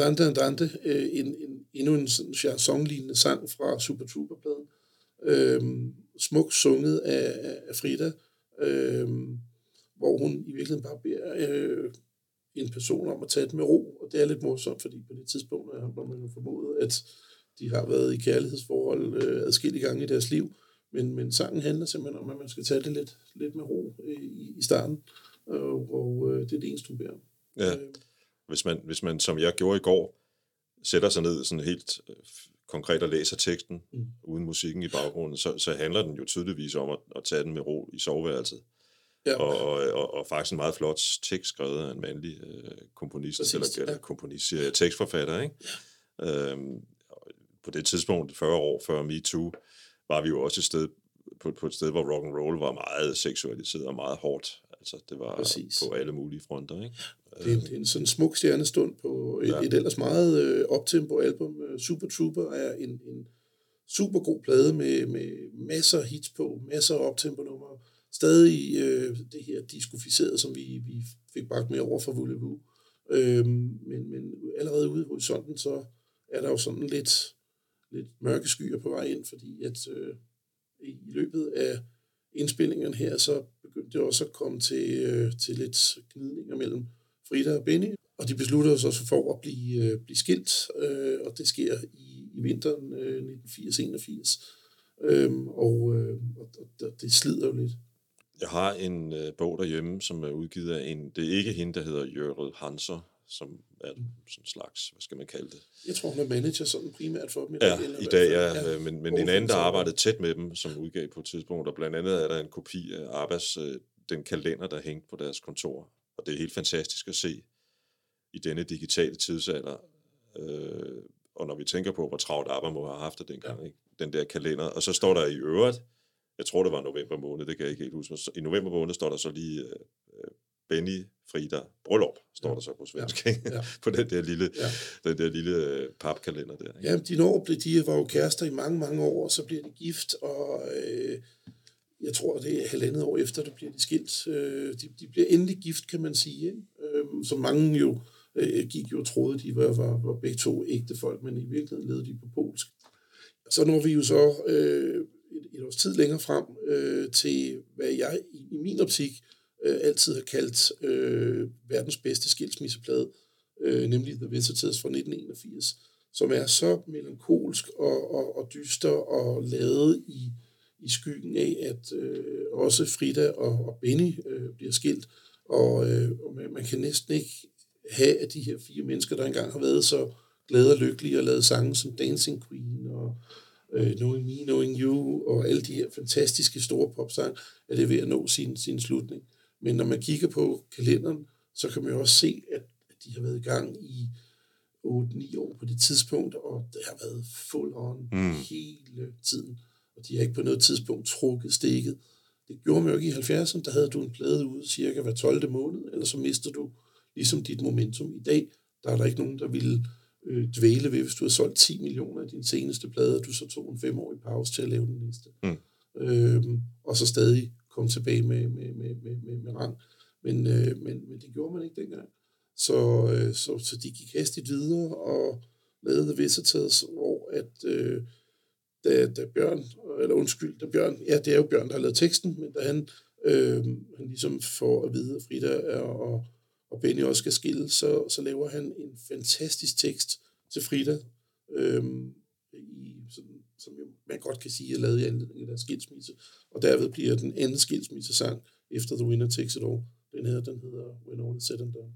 Andante Andante, øh, en, en, endnu en sådan chanson-lignende sang fra Super Trooper-pladen. Øhm, smukt sunget af, af- Frida, øhm, hvor hun i virkeligheden bare beder øh, en person om at tage det med ro, og det er lidt morsomt, fordi på det tidspunkt har man jo formodet, at de har været i kærlighedsforhold øh, adskillige gange i deres liv, men, men sangen handler simpelthen om, at man skal tage det lidt, lidt med ro øh, i, i starten, og, og øh, det er det eneste, hun beder om. Ja. Øh, Hvis man, hvis man, som jeg gjorde i går, sætter sig ned sådan helt øh, konkret og læser teksten, Mm. uden musikken i baggrunden, så, så handler den jo tydeligvis om at, at tage den med ro i soveværelset. Ja. Og, og, og, og faktisk en meget flot tekst skrevet af en mandlig øh, komponist, Præcis, eller, eller ja. komponist, siger jeg, tekstforfatter, ikke? Ja. Øhm, på det tidspunkt, 40 år før MeToo, var vi jo også et sted, på, på et sted, hvor rock and roll var meget seksualiseret og meget hårdt. Altså, det var Præcis. på alle mulige fronter, ikke? Det er, en, det er en sådan smuk stjernestund på et, ja. Et ellers meget øh, optempo-album. Øh, Super Trooper er en, en super god plade med, med masser af hits på, masser af optempo-numre. Stadig øh, det her diskoficeret, som vi, vi fik bragt med over fra Voulez-Vous. Øhm, men, men allerede ude i horisonten, så er der jo sådan lidt, lidt mørke skyer på vej ind, fordi at øh, i løbet af indspillingen her, så begyndte det også at komme til, øh, til lidt gnidninger mellem Frida og Benny, og de beslutter sig så for at blive, øh, blive skilt, øh, og det sker i, i vinteren øh, 1980-81. Øhm, og, øh, og, og det slider jo lidt. Jeg har en øh, bog derhjemme, som er udgivet af en, det er ikke hende, der hedder Jørgen Hanser, som er sådan en slags, hvad skal man kalde det? Jeg tror, hun er manager sådan primært for dem. Ja, eller i dag, ja, ja men, men en anden, der arbejdede tæt med dem, som udgav på et tidspunkt, og blandt andet er der en kopi af Abbas, øh, den kalender, der hængte på deres kontor. Og det er helt fantastisk at se i denne digitale tidsalder, øh, og når vi tænker på, hvor travlt Abba må have haft det dengang, ja. ikke? den der kalender. Og så står der i øvrigt, jeg tror det var november måned, det kan jeg ikke helt huske, i november måned står der så lige øh, øh, Benny Frida Bryllup, står der så på svensk, ja. ja. på den der lille, Ja. den der lille øh, papkalender der. ikke? Ja, de når blev, de var jo kærester i mange, mange år, og så bliver de gift, og øh, jeg tror, det er halvandet år efter, der bliver de skilt. Øh, de, de bliver endelig gift, kan man sige, ikke? Øh, som mange jo øh, gik jo og troede, de var, var, var begge to ægte folk, men i virkeligheden levede de på polsk. Så når vi jo så øh, et, et års tid længere frem øh, til, hvad jeg i, i min optik øh, altid har kaldt øh, verdens bedste skilsmisseplade, øh, nemlig The Visitors fra 1981, som er så melankolsk og, og, og dyster og lavet i, i skyggen af, at øh, også Frida og, og Benny øh, bliver skilt, og, øh, man, man kan næsten ikke have, at de her fire mennesker, der engang har været så glade og lykkelige og lavet sange som Dancing Queen og øh, Knowing Me, Knowing You og alle de her fantastiske store popsange, at det er ved at nå sin, sin slutning. Men når man kigger på kalenderen, så kan man jo også se, at, at de har været i gang i 8-9 år på det tidspunkt, og det har været full on mm. hele tiden. Og de har ikke på noget tidspunkt trukket stikket. Det gjorde man jo ikke i 70'erne, der havde du en plade ude cirka hver 12. måned, eller så mister du ligesom dit momentum. I dag, der er der ikke nogen, der ville øh, dvæle ved, hvis du har solgt 10 millioner af din seneste plade, og du så tog en femårig pause til at lave den næste. Mm. Øhm, og så stadig komme tilbage med, med, med, med, med, med rang. Men, øh, men, men det gjorde man ikke dengang. Så, øh, så, så de gik hastigt videre og lavede The Visitors, hvor at øh, da, da Bjørn, eller undskyld, da Bjørn, ja, det er jo Bjørn, der har lavet teksten, men da han, øh, han ligesom får at vide, at Frida er, og, og Benny også skal skille, så, så laver han en fantastisk tekst til Frida, øh, i, sådan, som man godt kan sige er lavet i anledning af deres skilsmisse, og derved bliver den anden skilsmissesang efter The Winner Takes It All. Den her, den hedder When All Is Said and Done.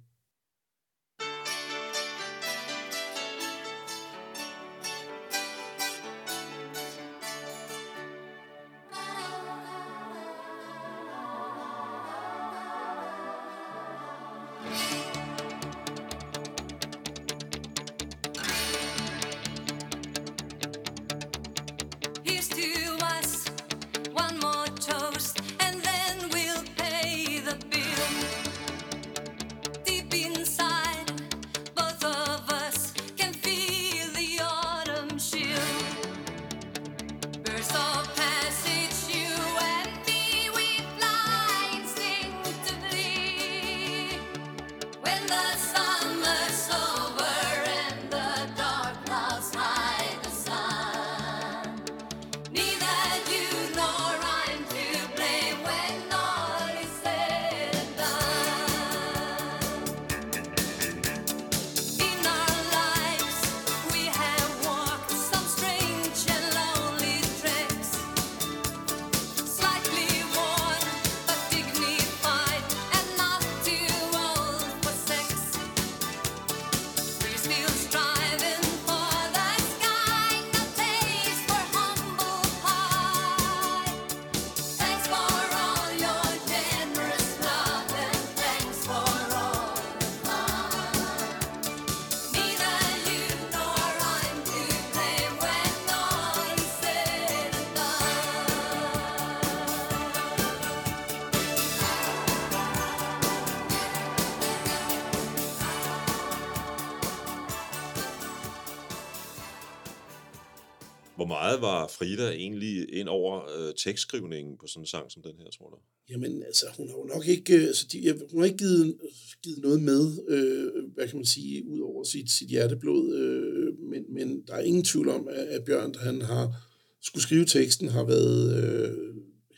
Meget var Frida egentlig ind over øh, tekstskrivningen på sådan en sang som den her, tror du? Jamen, altså, hun har jo nok ikke, øh, altså, de, hun har ikke givet, givet noget med, øh, hvad kan man sige, ud over sit, sit hjerteblod, øh, men, men der er ingen tvivl om, at, at Bjørn, da han har skulle skrive teksten, har været øh,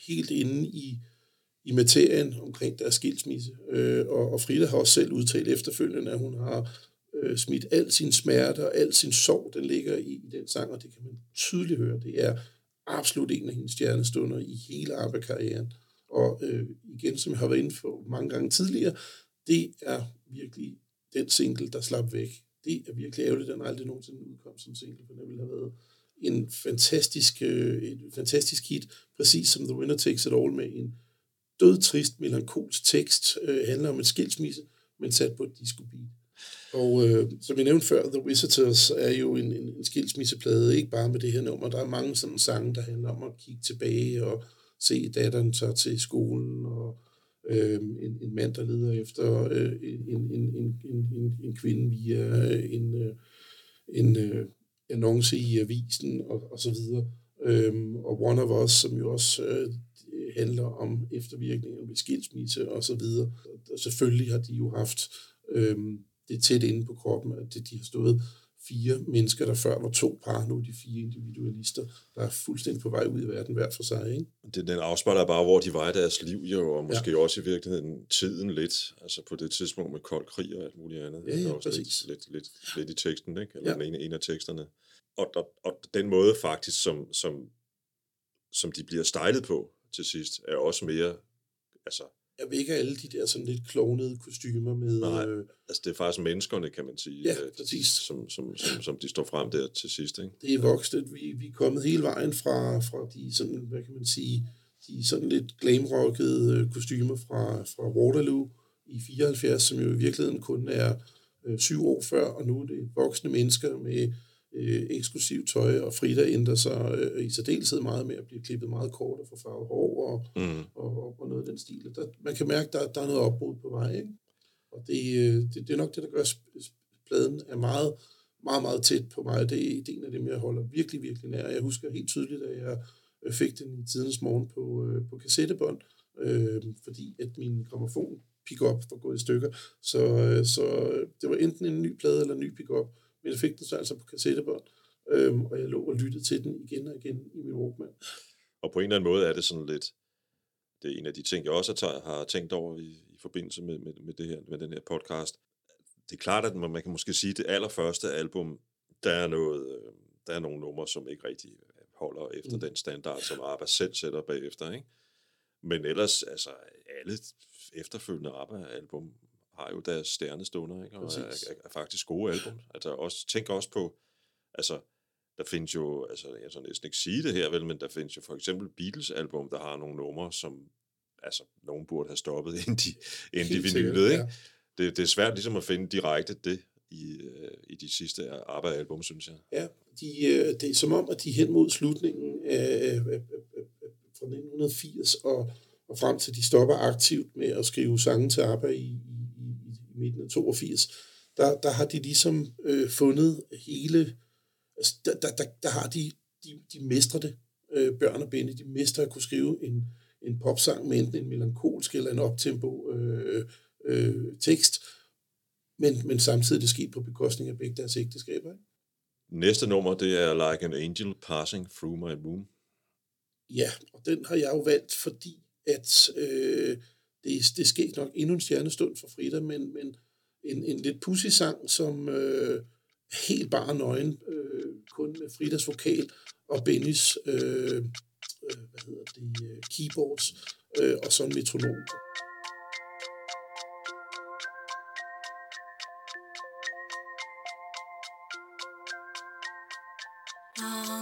helt inde i, i materien omkring deres skilsmisse. Øh, og, og Frida har også selv udtalt efterfølgende, at hun har øh, smidt al sin smerte og al sin sorg, den ligger i, i den sang, og det kan man tydeligt høre. Det er absolut en af hendes stjernestunder i hele arbejdskarrieren. Og øh, igen, som jeg har været inde på mange gange tidligere, det er virkelig den single, der slap væk. Det er virkelig ærgerligt, at den aldrig nogensinde udkom som single, for den ville have været en fantastisk, øh, et fantastisk hit, præcis som The Winner Takes It All med en dødtrist, melankolsk tekst, øh, handler om en skilsmisse, men sat på et disco beat. Og øh, som jeg nævnte før, The Visitors er jo en, en, en skilsmisseplade, ikke bare med det her nummer. Der er mange sådan sange, der handler om at kigge tilbage og se datteren tager til skolen og øh, en, en mand, der leder efter øh, en, en, en, en, en, en kvinde via øh, en, øh, en øh, annonce i avisen og, og så videre. Øh, og One of Us, som jo også øh, handler om eftervirkninger ved skilsmisse og så videre. Og selvfølgelig har de jo haft Øh, det tæt inde på kroppen, at de har stået fire mennesker, der før var to par, nu er de fire individualister, der er fuldstændig på vej ud i verden hver for sig. Ikke? Det, den afspejler bare, hvor de var i deres liv, jo, og måske ja. også i virkeligheden tiden lidt, altså på det tidspunkt med kold krig og alt muligt andet. Ja, ja, Det er også præcis. lidt, lidt, lidt, lidt i teksten, ikke? eller Ja. ene, en af teksterne. Og, og, og den måde faktisk, som, som, som de bliver stylet på til sidst, er også mere, altså, Jeg vil ikke have alle de der sådan lidt klovnede kostymer med... Nej. Øh, altså det er faktisk menneskerne, kan man sige, Ja, øh, præcis. som, som, som, som de står frem der til sidst. Ikke? det er voksne. Vi, vi er kommet hele vejen fra, fra de sådan, hvad kan man sige, de sådan lidt glamrockede øh, kostymer fra, fra Waterloo i 74, som jo i virkeligheden kun er øh, syv år før, og nu er det voksne mennesker med øh, eksklusivt tøj, og Frida ændrer sig øh, i særdeleshed meget med at blive klippet meget kort og få farvet hår og, Mm. og, og noget af den stil. Der, man kan mærke, der, der er noget opbrud på vej, ikke? Og det, øh, det, det er nok det, der gør, at pladen er meget, meget, meget tæt på mig. Det er, en af dem, jeg holder virkelig, virkelig nær. Jeg husker helt tydeligt, at jeg øh, fik den i tidens morgen på, øh, på kassettebånd, øh, fordi at min gramofon pick-up var gået i stykker. Så, øh, så det var enten en ny plade eller en ny pick-up, men jeg fik den så altså på kassettebånd, øh, og jeg lå og lyttede til den igen og igen i min Walkman. Og på en eller anden måde er det sådan lidt, det er en af de ting, jeg også har, tænkt over i, i forbindelse med, med, med, det her, med den her podcast. Det er klart, at man, man kan måske sige, at det allerførste album, der er, noget, øh, der er nogle numre, som ikke rigtig holder efter mm. den standard, som ABBA selv sætter bagefter. Ikke? Men ellers, altså alle efterfølgende ABBA-album har jo deres stjernestunder, ikke? og er, Præcis. er, er, faktisk gode album. Altså også, tænk også på, altså der findes jo, altså jeg skal næsten ikke sige det her, vel, men der findes jo for eksempel Beatles-album, der har nogle numre, som altså, nogen burde have stoppet, inden de, inden de vinylet, ikke? ja. Det, det er svært ligesom at finde direkte det i, øh, i de sidste ABBA-album, synes jeg. Ja, de, øh, det er som om, at de hen mod slutningen af, af fra 1980 og, og frem til de stopper aktivt med at skrive sange til i, i, i midten af 82, der, der har de ligesom øh, fundet hele, altså der, der, der, der har de, de, de mestrer det, øh, Bjørn og Benny, de mestrer at kunne skrive en, en popsang med enten en melankolsk eller en optempo øh, øh, tekst, men, men samtidig er det sket på bekostning af begge deres ægteskaber. Ikke? Næste nummer, det er Like an Angel Passing Through My Room. Ja, og den har jeg jo valgt, fordi at øh, det, det sker nok endnu en stjernestund for Frida, men, men en, en lidt pussy sang, som øh, helt bare nøgen, øh, kun med Fridas vokal og Bennys øh, øh, hvad hedder det, øh, keyboards øh, og så en metronom. Oh. Ah.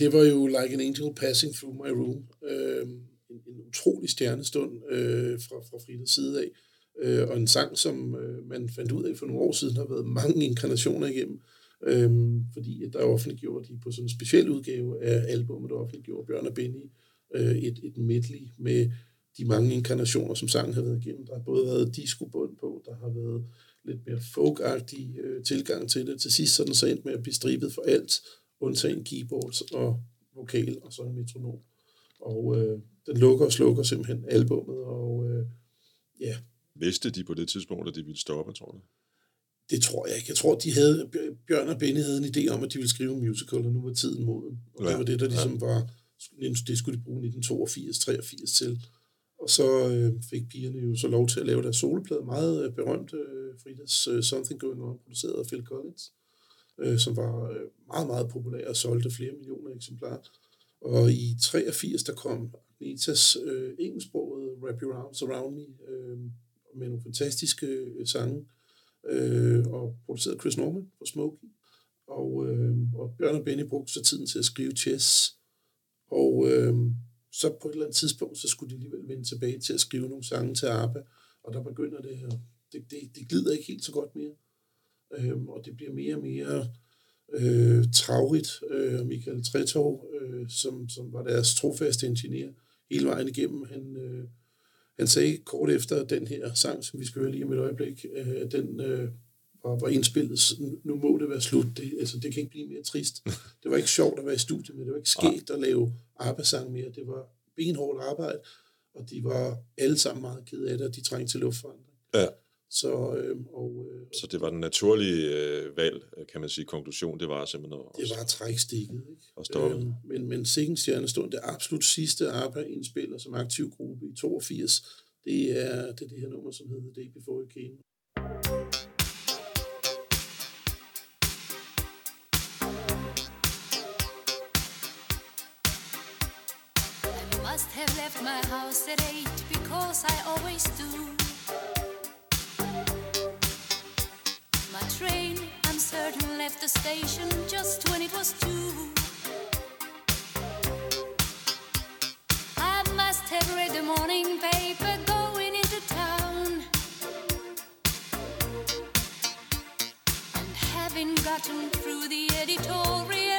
Det var jo Like an Angel Passing Through My Room. Øh, en, en utrolig stjernestund øh, fra, fra Fridas side af. Øh, og en sang, som øh, man fandt ud af for nogle år siden, har været mange inkarnationer igennem. Øh, fordi at der offentliggjorde de på sådan en speciel udgave af albumet, der offentliggjorde Bjørn og Benny, øh, et, et medley med de mange inkarnationer, som sangen har været igennem. Der har både været discobund på, der har været lidt mere folk øh, tilgang til det. Til sidst så er den så endt med at blive stribet for alt, undtagen keyboards og vokal og så en metronom. Og øh, den lukker og slukker simpelthen albummet, og øh, ja, Vidste de på det tidspunkt, at de ville stoppe, tror du? det tror jeg ikke. Jeg tror, de havde, Bjørn og Benny havde en idé om, at de ville skrive en musical, og nu var tiden moden. Og ja. Ja. det var det, der ligesom var, det skulle de bruge 1982-83 til. Og så øh, fik pigerne jo så lov til at lave deres soloplade, meget øh, berømte øh, Fridas øh, Something Going On, produceret af Phil Collins, øh, som var øh, meget, meget populær og solgte flere millioner eksemplarer. Og i 83, der kom Agnetas øh, engelsksproget Wrap Your Arms Around Me, øh, med nogle fantastiske øh, sange, øh, og produceret Chris Norman for Smokey. Og, øh, og Bjørn og Benny brugte så tiden til at skrive Chess. Og øh, så på et eller andet tidspunkt, så skulle de alligevel vende tilbage til at skrive nogle sange til ABBA. Og der begynder det her. Det, det, det glider ikke helt så godt mere. Øh, og det bliver mere og mere øh, travrigt. Øh, Michael Tretov, øh, som, som var deres trofaste ingeniør hele vejen igennem, han... Øh, han sagde kort efter den her sang, som vi skal høre lige om et øjeblik, øh, den øh, var, var indspillet. Nu må det være slut. Det, altså, det kan ikke blive mere trist. Det var ikke sjovt at være i studiet, men det var ikke skægt at lave ABBA-sang mere. Det var benhårdt arbejde, og de var alle sammen meget kede af det, og de trængte til luftforandring. Ja. Så, øh, og, øh, Så det var den naturlige øh, valg, kan man sige, konklusion, det var simpelthen at, det var trækstikket. Ikke? at stoppe. Øhm, men, men Sikken Stjernestund, det absolut sidste ABBA-indspiller som aktiv gruppe i 82, det er det, er det her nummer, som hedder Day Before You Came. I must have left my house at eight because I always do. The station just when it was two. I must have read the morning paper going into town. And having gotten through the editorial,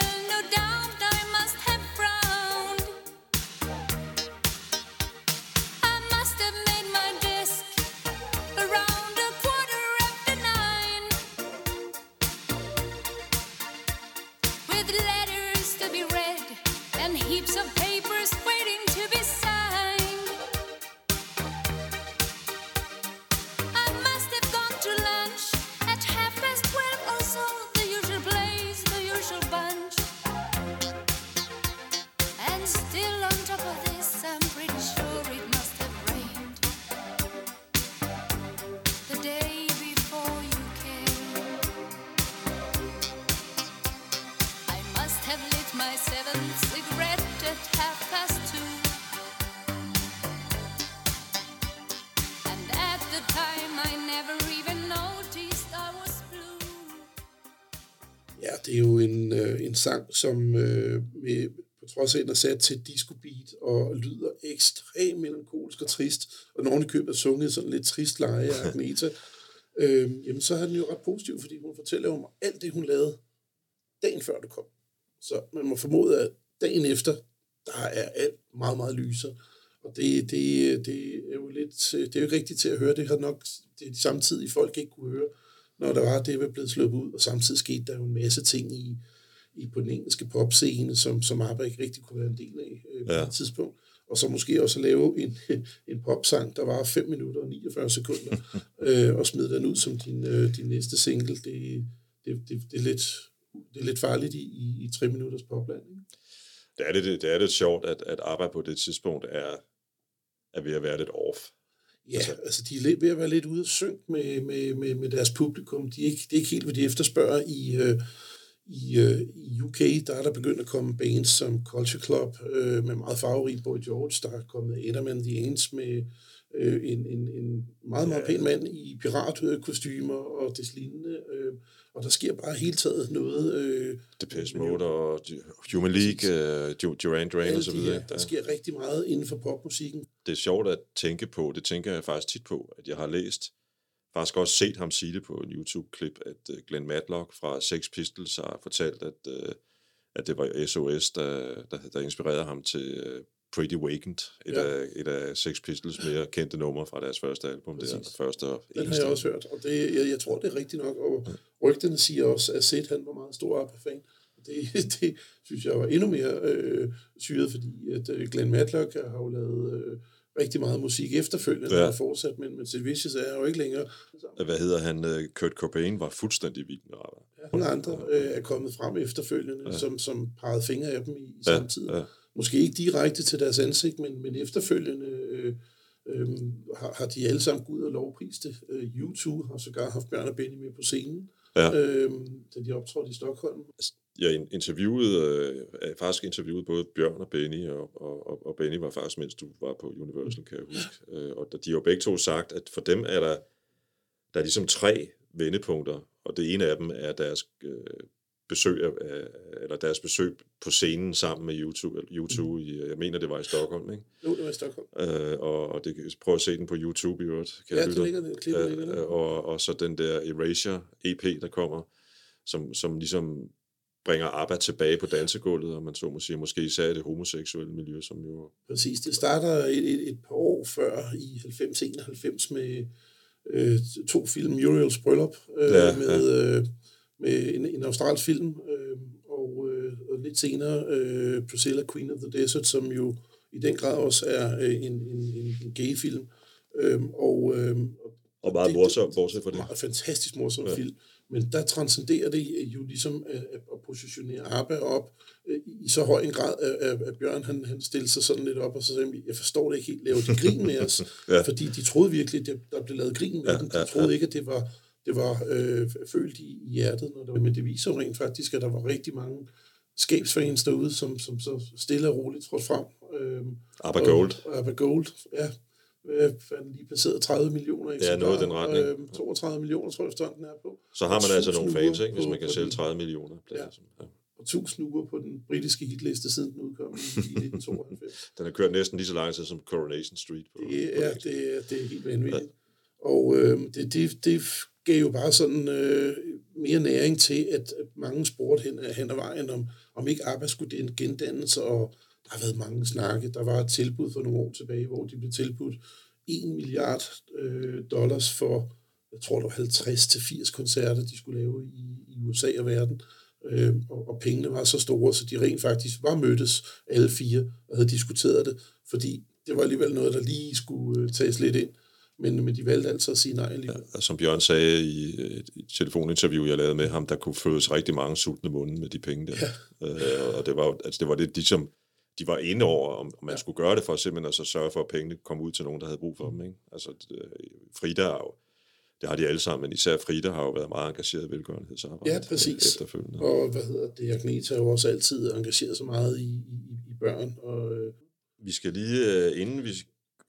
sang, som øh, med, på trods af, er sat til disco beat og lyder ekstremt melankolsk og trist, og når hun i købet er sunget sådan lidt trist leje af Agneta, øh, jamen så er den jo ret positiv, fordi hun fortæller om alt det, hun lavede dagen før du kom. Så man må formode, at dagen efter, der er alt meget, meget lyser. Og det, det, det er jo lidt, det er jo ikke rigtigt til at høre. Det har nok det er de samtidig folk ikke kunne høre, når der var det, var blevet sluppet ud. Og samtidig skete der jo en masse ting i, i på den engelske popscene, som, som ABBA ikke rigtig kunne være en del af øh, på Ja. det tidspunkt. Og så måske også lave en, en popsang, der var 5 minutter og 49 sekunder, øh, og smide den ud som din, øh, din næste single. Det, det, det, det, er lidt, det er lidt farligt i, i, i 3 minutters popland. Ikke? Det er lidt, det er lidt sjovt, at, at arbejde på det tidspunkt er, er ved at være lidt off. Ja, altså, altså de er lidt, ved at være lidt ude af synk med, med, med, med deres publikum. De er ikke, det er ikke helt, hvad de efterspørger i, øh, i, øh, i UK. Der er der begyndt at komme bands som Culture Club øh, med meget farverig Boy George. Der er kommet Edelman The Ains med øh, en, en, en meget, meget pæn mand i piratkostymer og des lignende. Øh, og der sker bare hele taget noget. Øh, Depeche Mode og Human League, uh, Duran Duran og så det videre. her. Der sker rigtig meget inden for popmusikken. det er sjovt at tænke på, det tænker jeg faktisk tit på, at jeg har læst, faktisk også set ham sige det på en YouTube-klip, at uh, Glenn Matlock fra Sex Pistols har fortalt, at, uh, at det var SOS, der, der, der inspirerede ham til uh, Pretty Wakened, et, Ja. af, et af Sex Pistols mere kendte numre fra deres første album. Det er Præcis. første og Den har eneste. jeg også hørt, og det, jeg, jeg tror, det er rigtigt nok. Og rygterne siger også, at Sid han var meget stor ABBA-fan. Det, det synes jeg var endnu mere øh, syret, fordi at øh, Glenn Matlock har jo lavet øh, rigtig meget musik efterfølgende, Ja. ja. og fortsat, men, men Sid Vicious er jo ikke længere. Hvad hedder han? øh, Kurt Cobain var fuldstændig vild med ABBA. Nogle andre øh, er kommet frem efterfølgende, ja. som, som pegede fingre af dem i, i Ja, samme tid. ja. Måske ikke direkte til deres ansigt, men, men efterfølgende øh, øh, har, har de alle sammen gået og lovprist det. Øh, U2 har sågar haft Bjørn og Benny med på scenen, Ja. øh, da de optrådte i Stockholm. Jeg in- interviewede, øh, jeg faktisk interviewede både Bjørn og Benny, og, og, og- Benny var faktisk, mens du var på Universal, kan jeg huske. Øh, og de har jo begge to sagt, at for dem er der, der er ligesom tre vendepunkter, og det ene af dem er deres øh, besøg, af, eller deres besøg på scenen sammen med YouTube, YouTube i, jeg mener, det var i Stockholm, ikke? Jo, det var i Stockholm. Øh, og, og det, prøv at se den på YouTube i øvrigt. Ja, kære det ligger. Klippet ligger. Øh, og, og så den der Erasure EP, der kommer, som, som ligesom bringer ABBA tilbage på dansegulvet, og man så må sige, måske især i det homoseksuelle miljø, som jo... Præcis. Det starter et, et, et par år før i 90-91 med øh, to film, Muriels Bryllup, øh, Ja, ja, med, øh, med en, en australsk film, øh, og, øh, og lidt senere øh, Priscilla, Queen of the Desert, som jo i den grad også er øh, en, en, en, en gay-film. Øh, og, øh, Og meget Det- morsom, bortset fra det. meget fantastisk morsom Ja. ja. film. Men der transcenderer det jo ligesom at, at at positionere ABBA op øh, i så høj en grad, at, Bjørn han, han stillede sig sådan lidt op og så sagde, jeg forstår det ikke helt, laver de grin med os? Ja. ja. Fordi de troede virkelig, at der blev lavet grin med Ja, ja, dem. De ja, troede ikke, at det var, det var øh, følt i, i hjertet. Når det var. Men det viser jo rent faktisk, at der var rigtig mange skabsfans derude, som, som så stille og roligt trådte frem. Øh, ABBA Gold. ABBA Gold, ja. Øh, han lige passeret 30 millioner eksemplarer. noget i den retning. Øh, 32 millioner, tror jeg, den er på. Så har man altså 1000 nogle fans, ikke, hvis man kan sælge den- 30 millioner. plader. Ja. Og 1000 uger på den britiske hitliste, siden den udkom i 1992. Den har kørt næsten lige så lang tid som Coronation Street. På, Det på er, det, det er helt vanvittigt. Og øh, det, det, det gav jo bare sådan øh, mere næring til, at mange spurgte hen, hen ad vejen, om, om ikke ABBA skulle den gendannes, og der har været mange snakke. Der var et tilbud for nogle år tilbage, hvor de blev tilbudt 1 milliard øh, dollars for, jeg tror, det var 50-80 koncerter, de skulle lave i, i USA og verden. Øh, og, og pengene var så store, så de rent faktisk var mødtes, alle fire, og havde diskuteret det, fordi det var alligevel noget, der lige skulle øh, tages lidt ind. Men, men de valgte altså at sige nej alligevel. Og som Bjørn sagde i et et telefoninterview, jeg lavede med ham, der kunne fødes rigtig mange sultne munde med de penge der. Ja. Øh, og det var, altså, det var det, de, som, de var inde over, om, om man ja. skulle gøre det for simpelthen at så sørge for, at pengene kom ud til nogen, der havde brug for dem. Ikke? Altså, det, Frida har jo, det har de alle sammen, men især Frida har jo været meget engageret i velgørenhedsarbejde Ja, præcis. efterfølgende. Og hvad hedder det, Agneta har jo også altid engageret sig meget i, i, i børn. Og, øh, Vi skal lige, øh, inden vi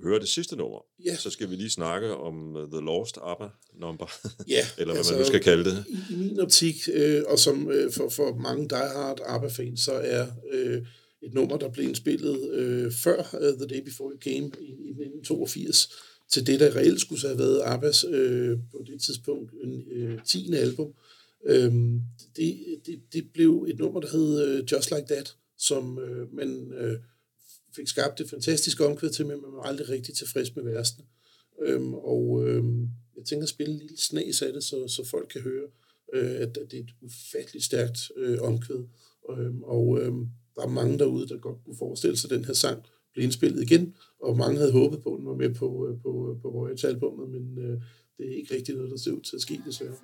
hører det sidste nummer, Ja. så skal vi lige snakke om The Lost ABBA number, ja, eller hvad man nu skal kalde det. I, i min optik, øh, og som øh, for, for mange diehard ABBA-fans, så er øh, et nummer, der blev indspillet øh, før uh, The Day Before You Came i, i 1982, til det, der reelt skulle have været Abbas øh, på det tidspunkt en, øh, 10. album. Øhm, det, det, det blev et nummer, der hed øh, Just Like That, som øh, man øh, fik skabt et fantastisk omkvæd til, men man var aldrig rigtig tilfreds med værsten. Øhm, og øh, jeg tænker at spille en lille snas af det, så, så folk kan høre, øh, at, at det er et ufatteligt stærkt øh, omkvæd. Øhm, og øh, der er mange derude, der godt kunne forestille sig, at den her sang blev indspillet igen, og mange havde håbet på, at den var med på, øh, på, øh, på, på Voyage-albummet, men øh, det er ikke rigtig noget, der ser ud til at ske, desværre.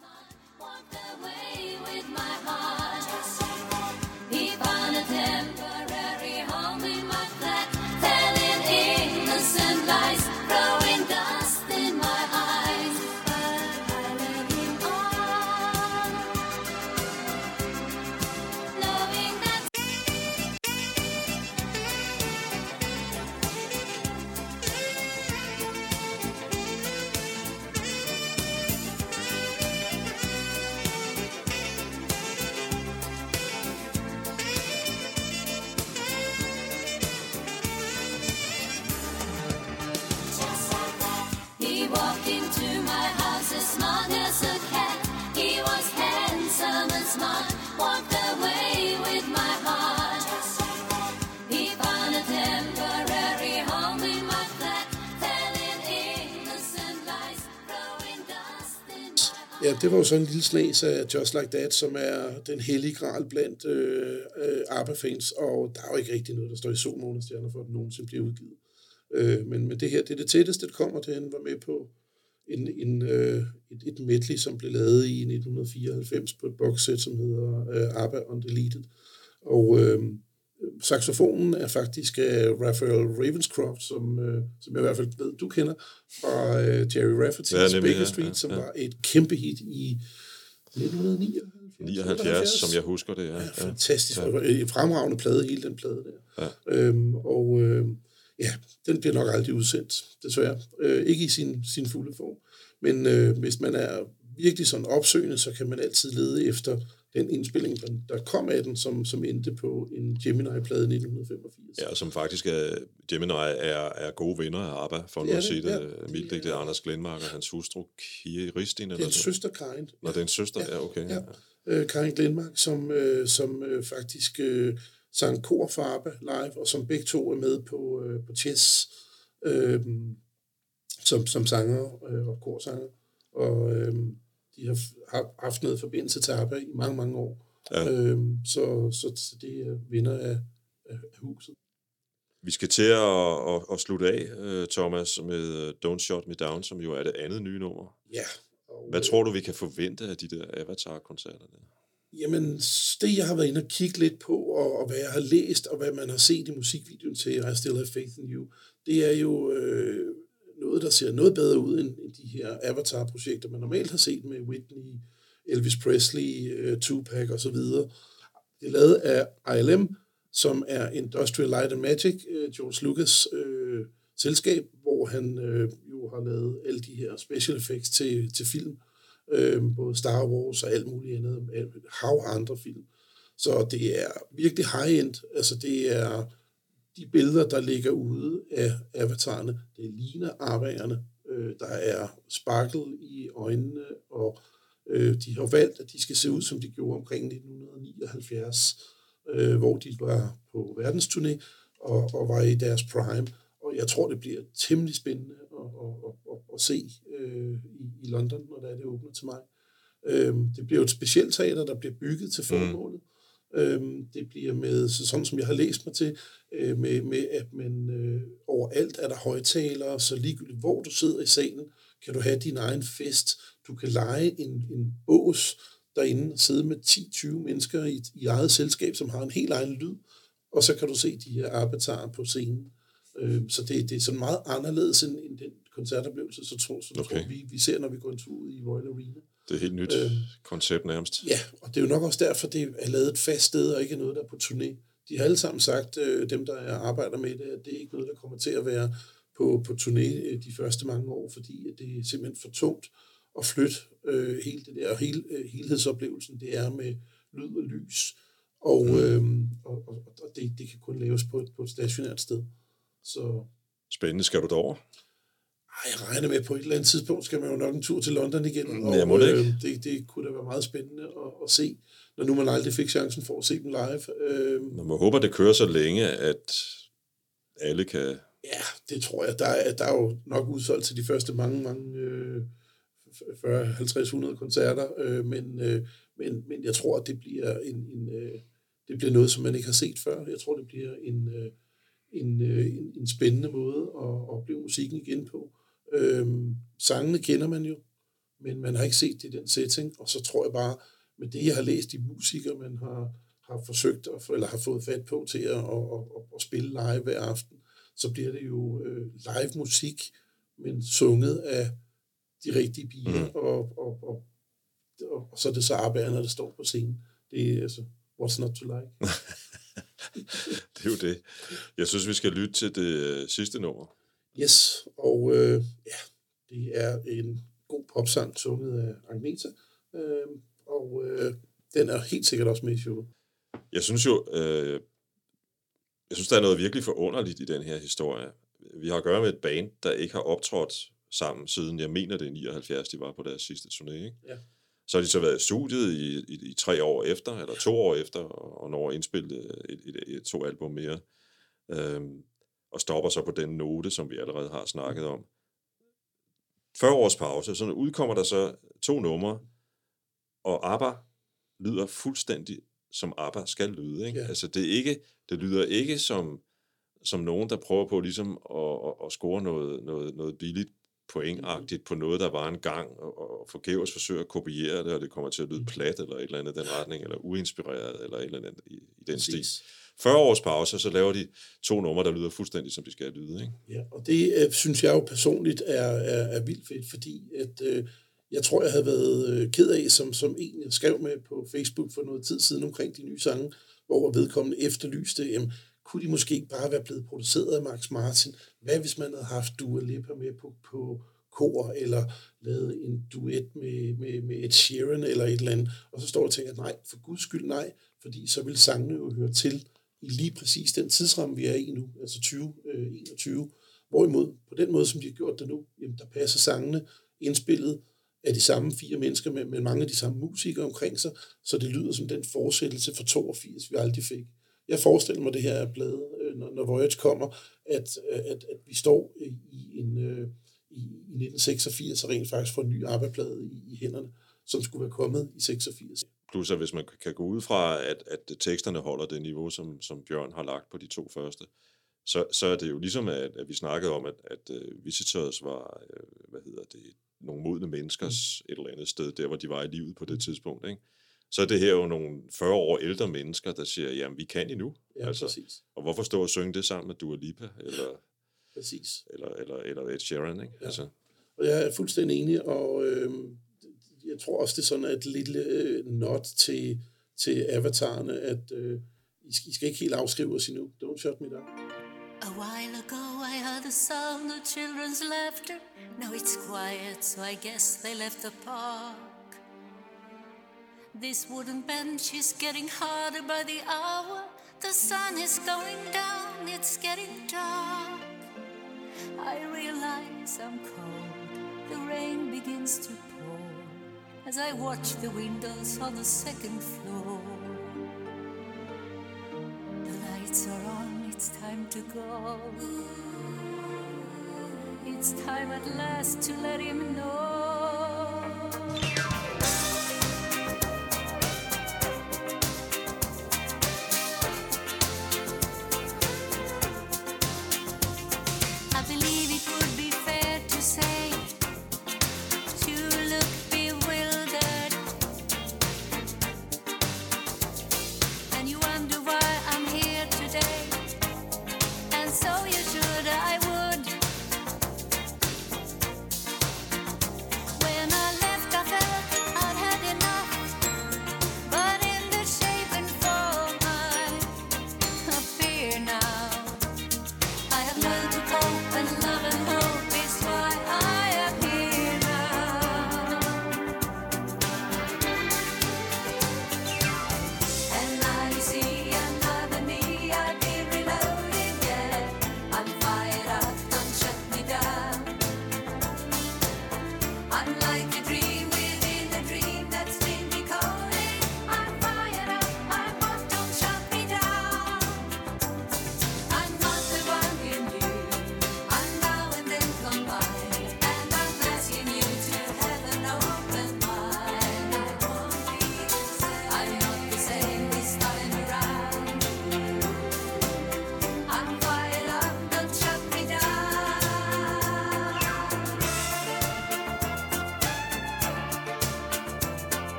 Ja, det var jo sådan en lille snas af Just Like That, som er den hellige gral blandt øh, øh, ABBA-fans, og der er jo ikke rigtig noget, der står i sol, måned stjerner for, at den nogensinde bliver udgivet. Øh, men, men det her, det er det tætteste, det kommer til, at han var med på en, en, øh, et, et medley, som blev lavet i 1994 på et boxset, som hedder øh, ABBA Undeleted. Og øh, saxofonen er faktisk af Raphael Ravenscroft, som, øh, som jeg i hvert fald ved, du kender, fra øh, Jerry Rafferty's Ja, Baker Street, ja, som ja. var et kæmpe hit i 1979. 79, som jeg husker det. Ja, Ja, fantastisk. Ja. En fremragende plade, hele den plade der. Ja. Øhm, og øh, ja, den bliver nok aldrig udsendt, desværre. Øh, ikke i sin, sin fulde form. Men øh, hvis man er virkelig sådan opsøgende, så kan man altid lede efter den indspilling, der- kom af den, som, som endte på en Gemini-plade i 1985. Ja, som faktisk er, Gemini er, er gode venner af ABBA, for nu Det at det, sige det ja. mildt. ikke? Det er Anders Glenmark og hans hustru, Kiri Ristin. Det Eller er en søster, Karin. Nå, det er en søster, ja, okay. Ja. Øh, Karin Glenmark, som, øh, som øh, faktisk øh, sang kor for ABBA live, og som begge to er med på, øh, på Chess øh, som, som sanger øh, og korsanger. Og øh, de har har haft noget forbindelse til ABBA i mange, mange år. Ja. Øh, så, så, så det er vinder af, af huset. Vi skal til at, at, at slutte af, øh, Thomas, med øh, Don't Shut Me Down, som jo er det andet nye nummer. Ja. Og, Hvad tror du, vi kan forvente af de der Avatar-koncerter? Der? Jamen, det jeg har været inde og kigge lidt på, og, og hvad jeg har læst, og hvad man har set i musikvideoen til I Still Have Faith in You, det er jo øh, noget, der ser noget bedre ud end, end de her Avatar-projekter, man normalt har set med Whitney, Elvis Presley, øh, Tupac osv. Det er lavet af ILM, som er Industrial Light and Magic, øh, George Lucas øh, selskab, hvor han øh, jo har lavet alle de her special effects til, til film øh, både Star Wars og alt muligt andet, hav andre film. Så det er virkelig high-end. Altså det er de billeder, der ligger ude af avatarerne, det ligner arbejderne. Øh, der er sparkle i øjnene, og øh, de har valgt, at de skal se ud, som de gjorde omkring 1979, øh, hvor de var på verdensturné og, og var i deres prime. Og jeg tror, det bliver temmelig spændende at, at, at, at, se øh, i, i London, når det, er, det åbner til mig. Øhm, det bliver jo et specielt teater, der bliver bygget til formålet. Mm. Øhm, det bliver med, så sådan som jeg har læst mig til, øh, med, med at man øh, overalt er der højtalere, så ligegyldigt hvor du sidder i salen, kan du have din egen fest. Du kan lege en, en bås derinde sidde med 10-20 mennesker i, i eget selskab, som har en helt egen lyd, og så kan du se de her avatarer på scenen. Øh, så det, det er sådan meget anderledes end, end den koncertoplevelse, så tror, så. Okay. tror vi, vi ser, når vi går en tur ud i Royal Arena. Det er et helt nyt Øh. koncept nærmest. Ja, og det er jo nok også derfor, det er lavet et fast sted, og ikke noget, der er på turné. De har alle sammen sagt, øh, dem der er- arbejder med det, at det er ikke noget, der kommer til at være på, på turné øh, de første mange år, fordi at det er simpelthen for tungt at flytte øh, hele det der, og hele, øh, helhedsoplevelsen, det er med lyd og lys, og, øh, og, og, og det, det kan kun laves på på et stationært sted. Så Spændende. Skal du derover? Jeg regner med, på et eller andet tidspunkt skal man jo nok en tur til London igen. Mm, ja, må det ikke? det, det kunne da være meget spændende at, at se, når nu man aldrig fik chancen for at se dem live. Øh, Man må håbe, at det kører så længe, at alle kan... ja, det tror jeg. Der er, der er jo nok udsolgt til de første mange, mange øh, 40, 50, 100 koncerter, øh, men, øh, men, men jeg tror, at det bliver en, en øh, det bliver noget, som man ikke har set før. Jeg tror, det bliver en, øh, en, øh, en, en spændende måde at opleve musikken igen på. Øhm, sangene kender man jo, men man har ikke set det i den setting, og så tror jeg bare, med det, jeg har læst, de musikere, man har, har forsøgt, at, eller har fået fat på til at, at, at, at, spille live hver aften, så bliver det jo øh, live musik, men sunget af de rigtige piger, mm. og, og, og, og, og så er det så arbejderne, der står på scenen. Det er altså, what's not to like? Det er jo det. Jeg synes, vi skal lytte til det øh, sidste nummer. Yes, og øh, ja, det er en god popsang sunget af Agneta, øh, og øh, den er helt sikkert også med i showet. Jeg synes jo, øh, jeg synes, der er noget virkelig forunderligt i den her historie. Vi har at gøre med et band, der ikke har optrådt sammen siden, jeg mener det er 79, de var på deres sidste turné, ikke? Ja. Så har de så været i studiet i, i, i tre år efter, eller to år efter, og, og når at indspille et, et, et, to album mere. Øhm, og stopper så på den note, som vi allerede har snakket om. 40 års pause, så udkommer der så to numre, og ABBA lyder fuldstændig som ABBA skal lyde. Ikke? Ja. Altså, det, er ikke, det lyder ikke som, som nogen, der prøver på ligesom at, at, at score noget, noget, noget billigt pointagtigt på noget, der var en gang, og, og forgæves forsøger at kopiere det, og det kommer til at lyde plat, eller et eller andet i den retning, eller uinspireret, eller et eller andet i, i den stil. 40 års pause, så laver de to numre, der lyder fuldstændig, som de skal lyde. Ikke? Ja, og det øh, synes jeg jo personligt er, er, er vildt fedt, fordi at, øh, jeg tror, jeg havde været øh, ked af, som, som en, jeg skrev med på Facebook for noget tid siden omkring de nye sange, hvor vedkommende efterlyste, jamen, kunne de måske ikke bare være blevet produceret af Max Martin? Hvad hvis man havde haft Dua Lipa med på, på kor, eller lavet en duet med, med, med Ed Sheeran, eller et eller andet? Og så står jeg og tænker, nej, for guds skyld nej, fordi så vil sangene jo høre til lige præcis den tidsramme, vi er i nu, altså 2021. Øh, Hvorimod, på den måde, som de har gjort det nu, jamen, der passer sangene indspillet af de samme fire mennesker med, med mange af de samme musikere omkring sig, så det lyder som den fortsættelse fra 82, vi aldrig fik. Jeg forestiller mig, det her er blevet, øh, når, når Voyage kommer, at, øh, at, at vi står i, en, i, i 1986 og rent faktisk får en ny arbejdsplade i, i hænderne, som skulle være kommet i 86. Plus at hvis man kan gå ud fra, at, at teksterne holder det niveau, som, som Bjørn har lagt på de to første, så, så er det jo ligesom, at, at vi snakkede om, at, at uh, Visitors var, uh, hvad hedder det, nogle modne menneskers mm. et eller andet sted, der hvor de var i livet på det tidspunkt, ikke? Så er det her jo nogle 40 år ældre mennesker, der siger, jamen vi kan endnu. Ja, altså, præcis. Og hvorfor stå og synge det sammen med Dua Lipa, eller, præcis. eller, eller, eller Ed Sheeran, ikke? Ja. Altså, Og jeg er fuldstændig enig, og øh, jeg tror også, det er sådan et lille øh, not til, til avatarerne, at øh, I, skal, I skal ikke helt afskrive os endnu. Don't shut me down. A while ago, I heard the sound of children's laughter. Now it's quiet, so I guess they left the park. This wooden bench is getting harder by the hour. The sun is going down, it's getting dark. I realize I'm cold. The rain begins to as I watch the windows on the second floor. The lights are on, it's time to go. It's time at last to let him know.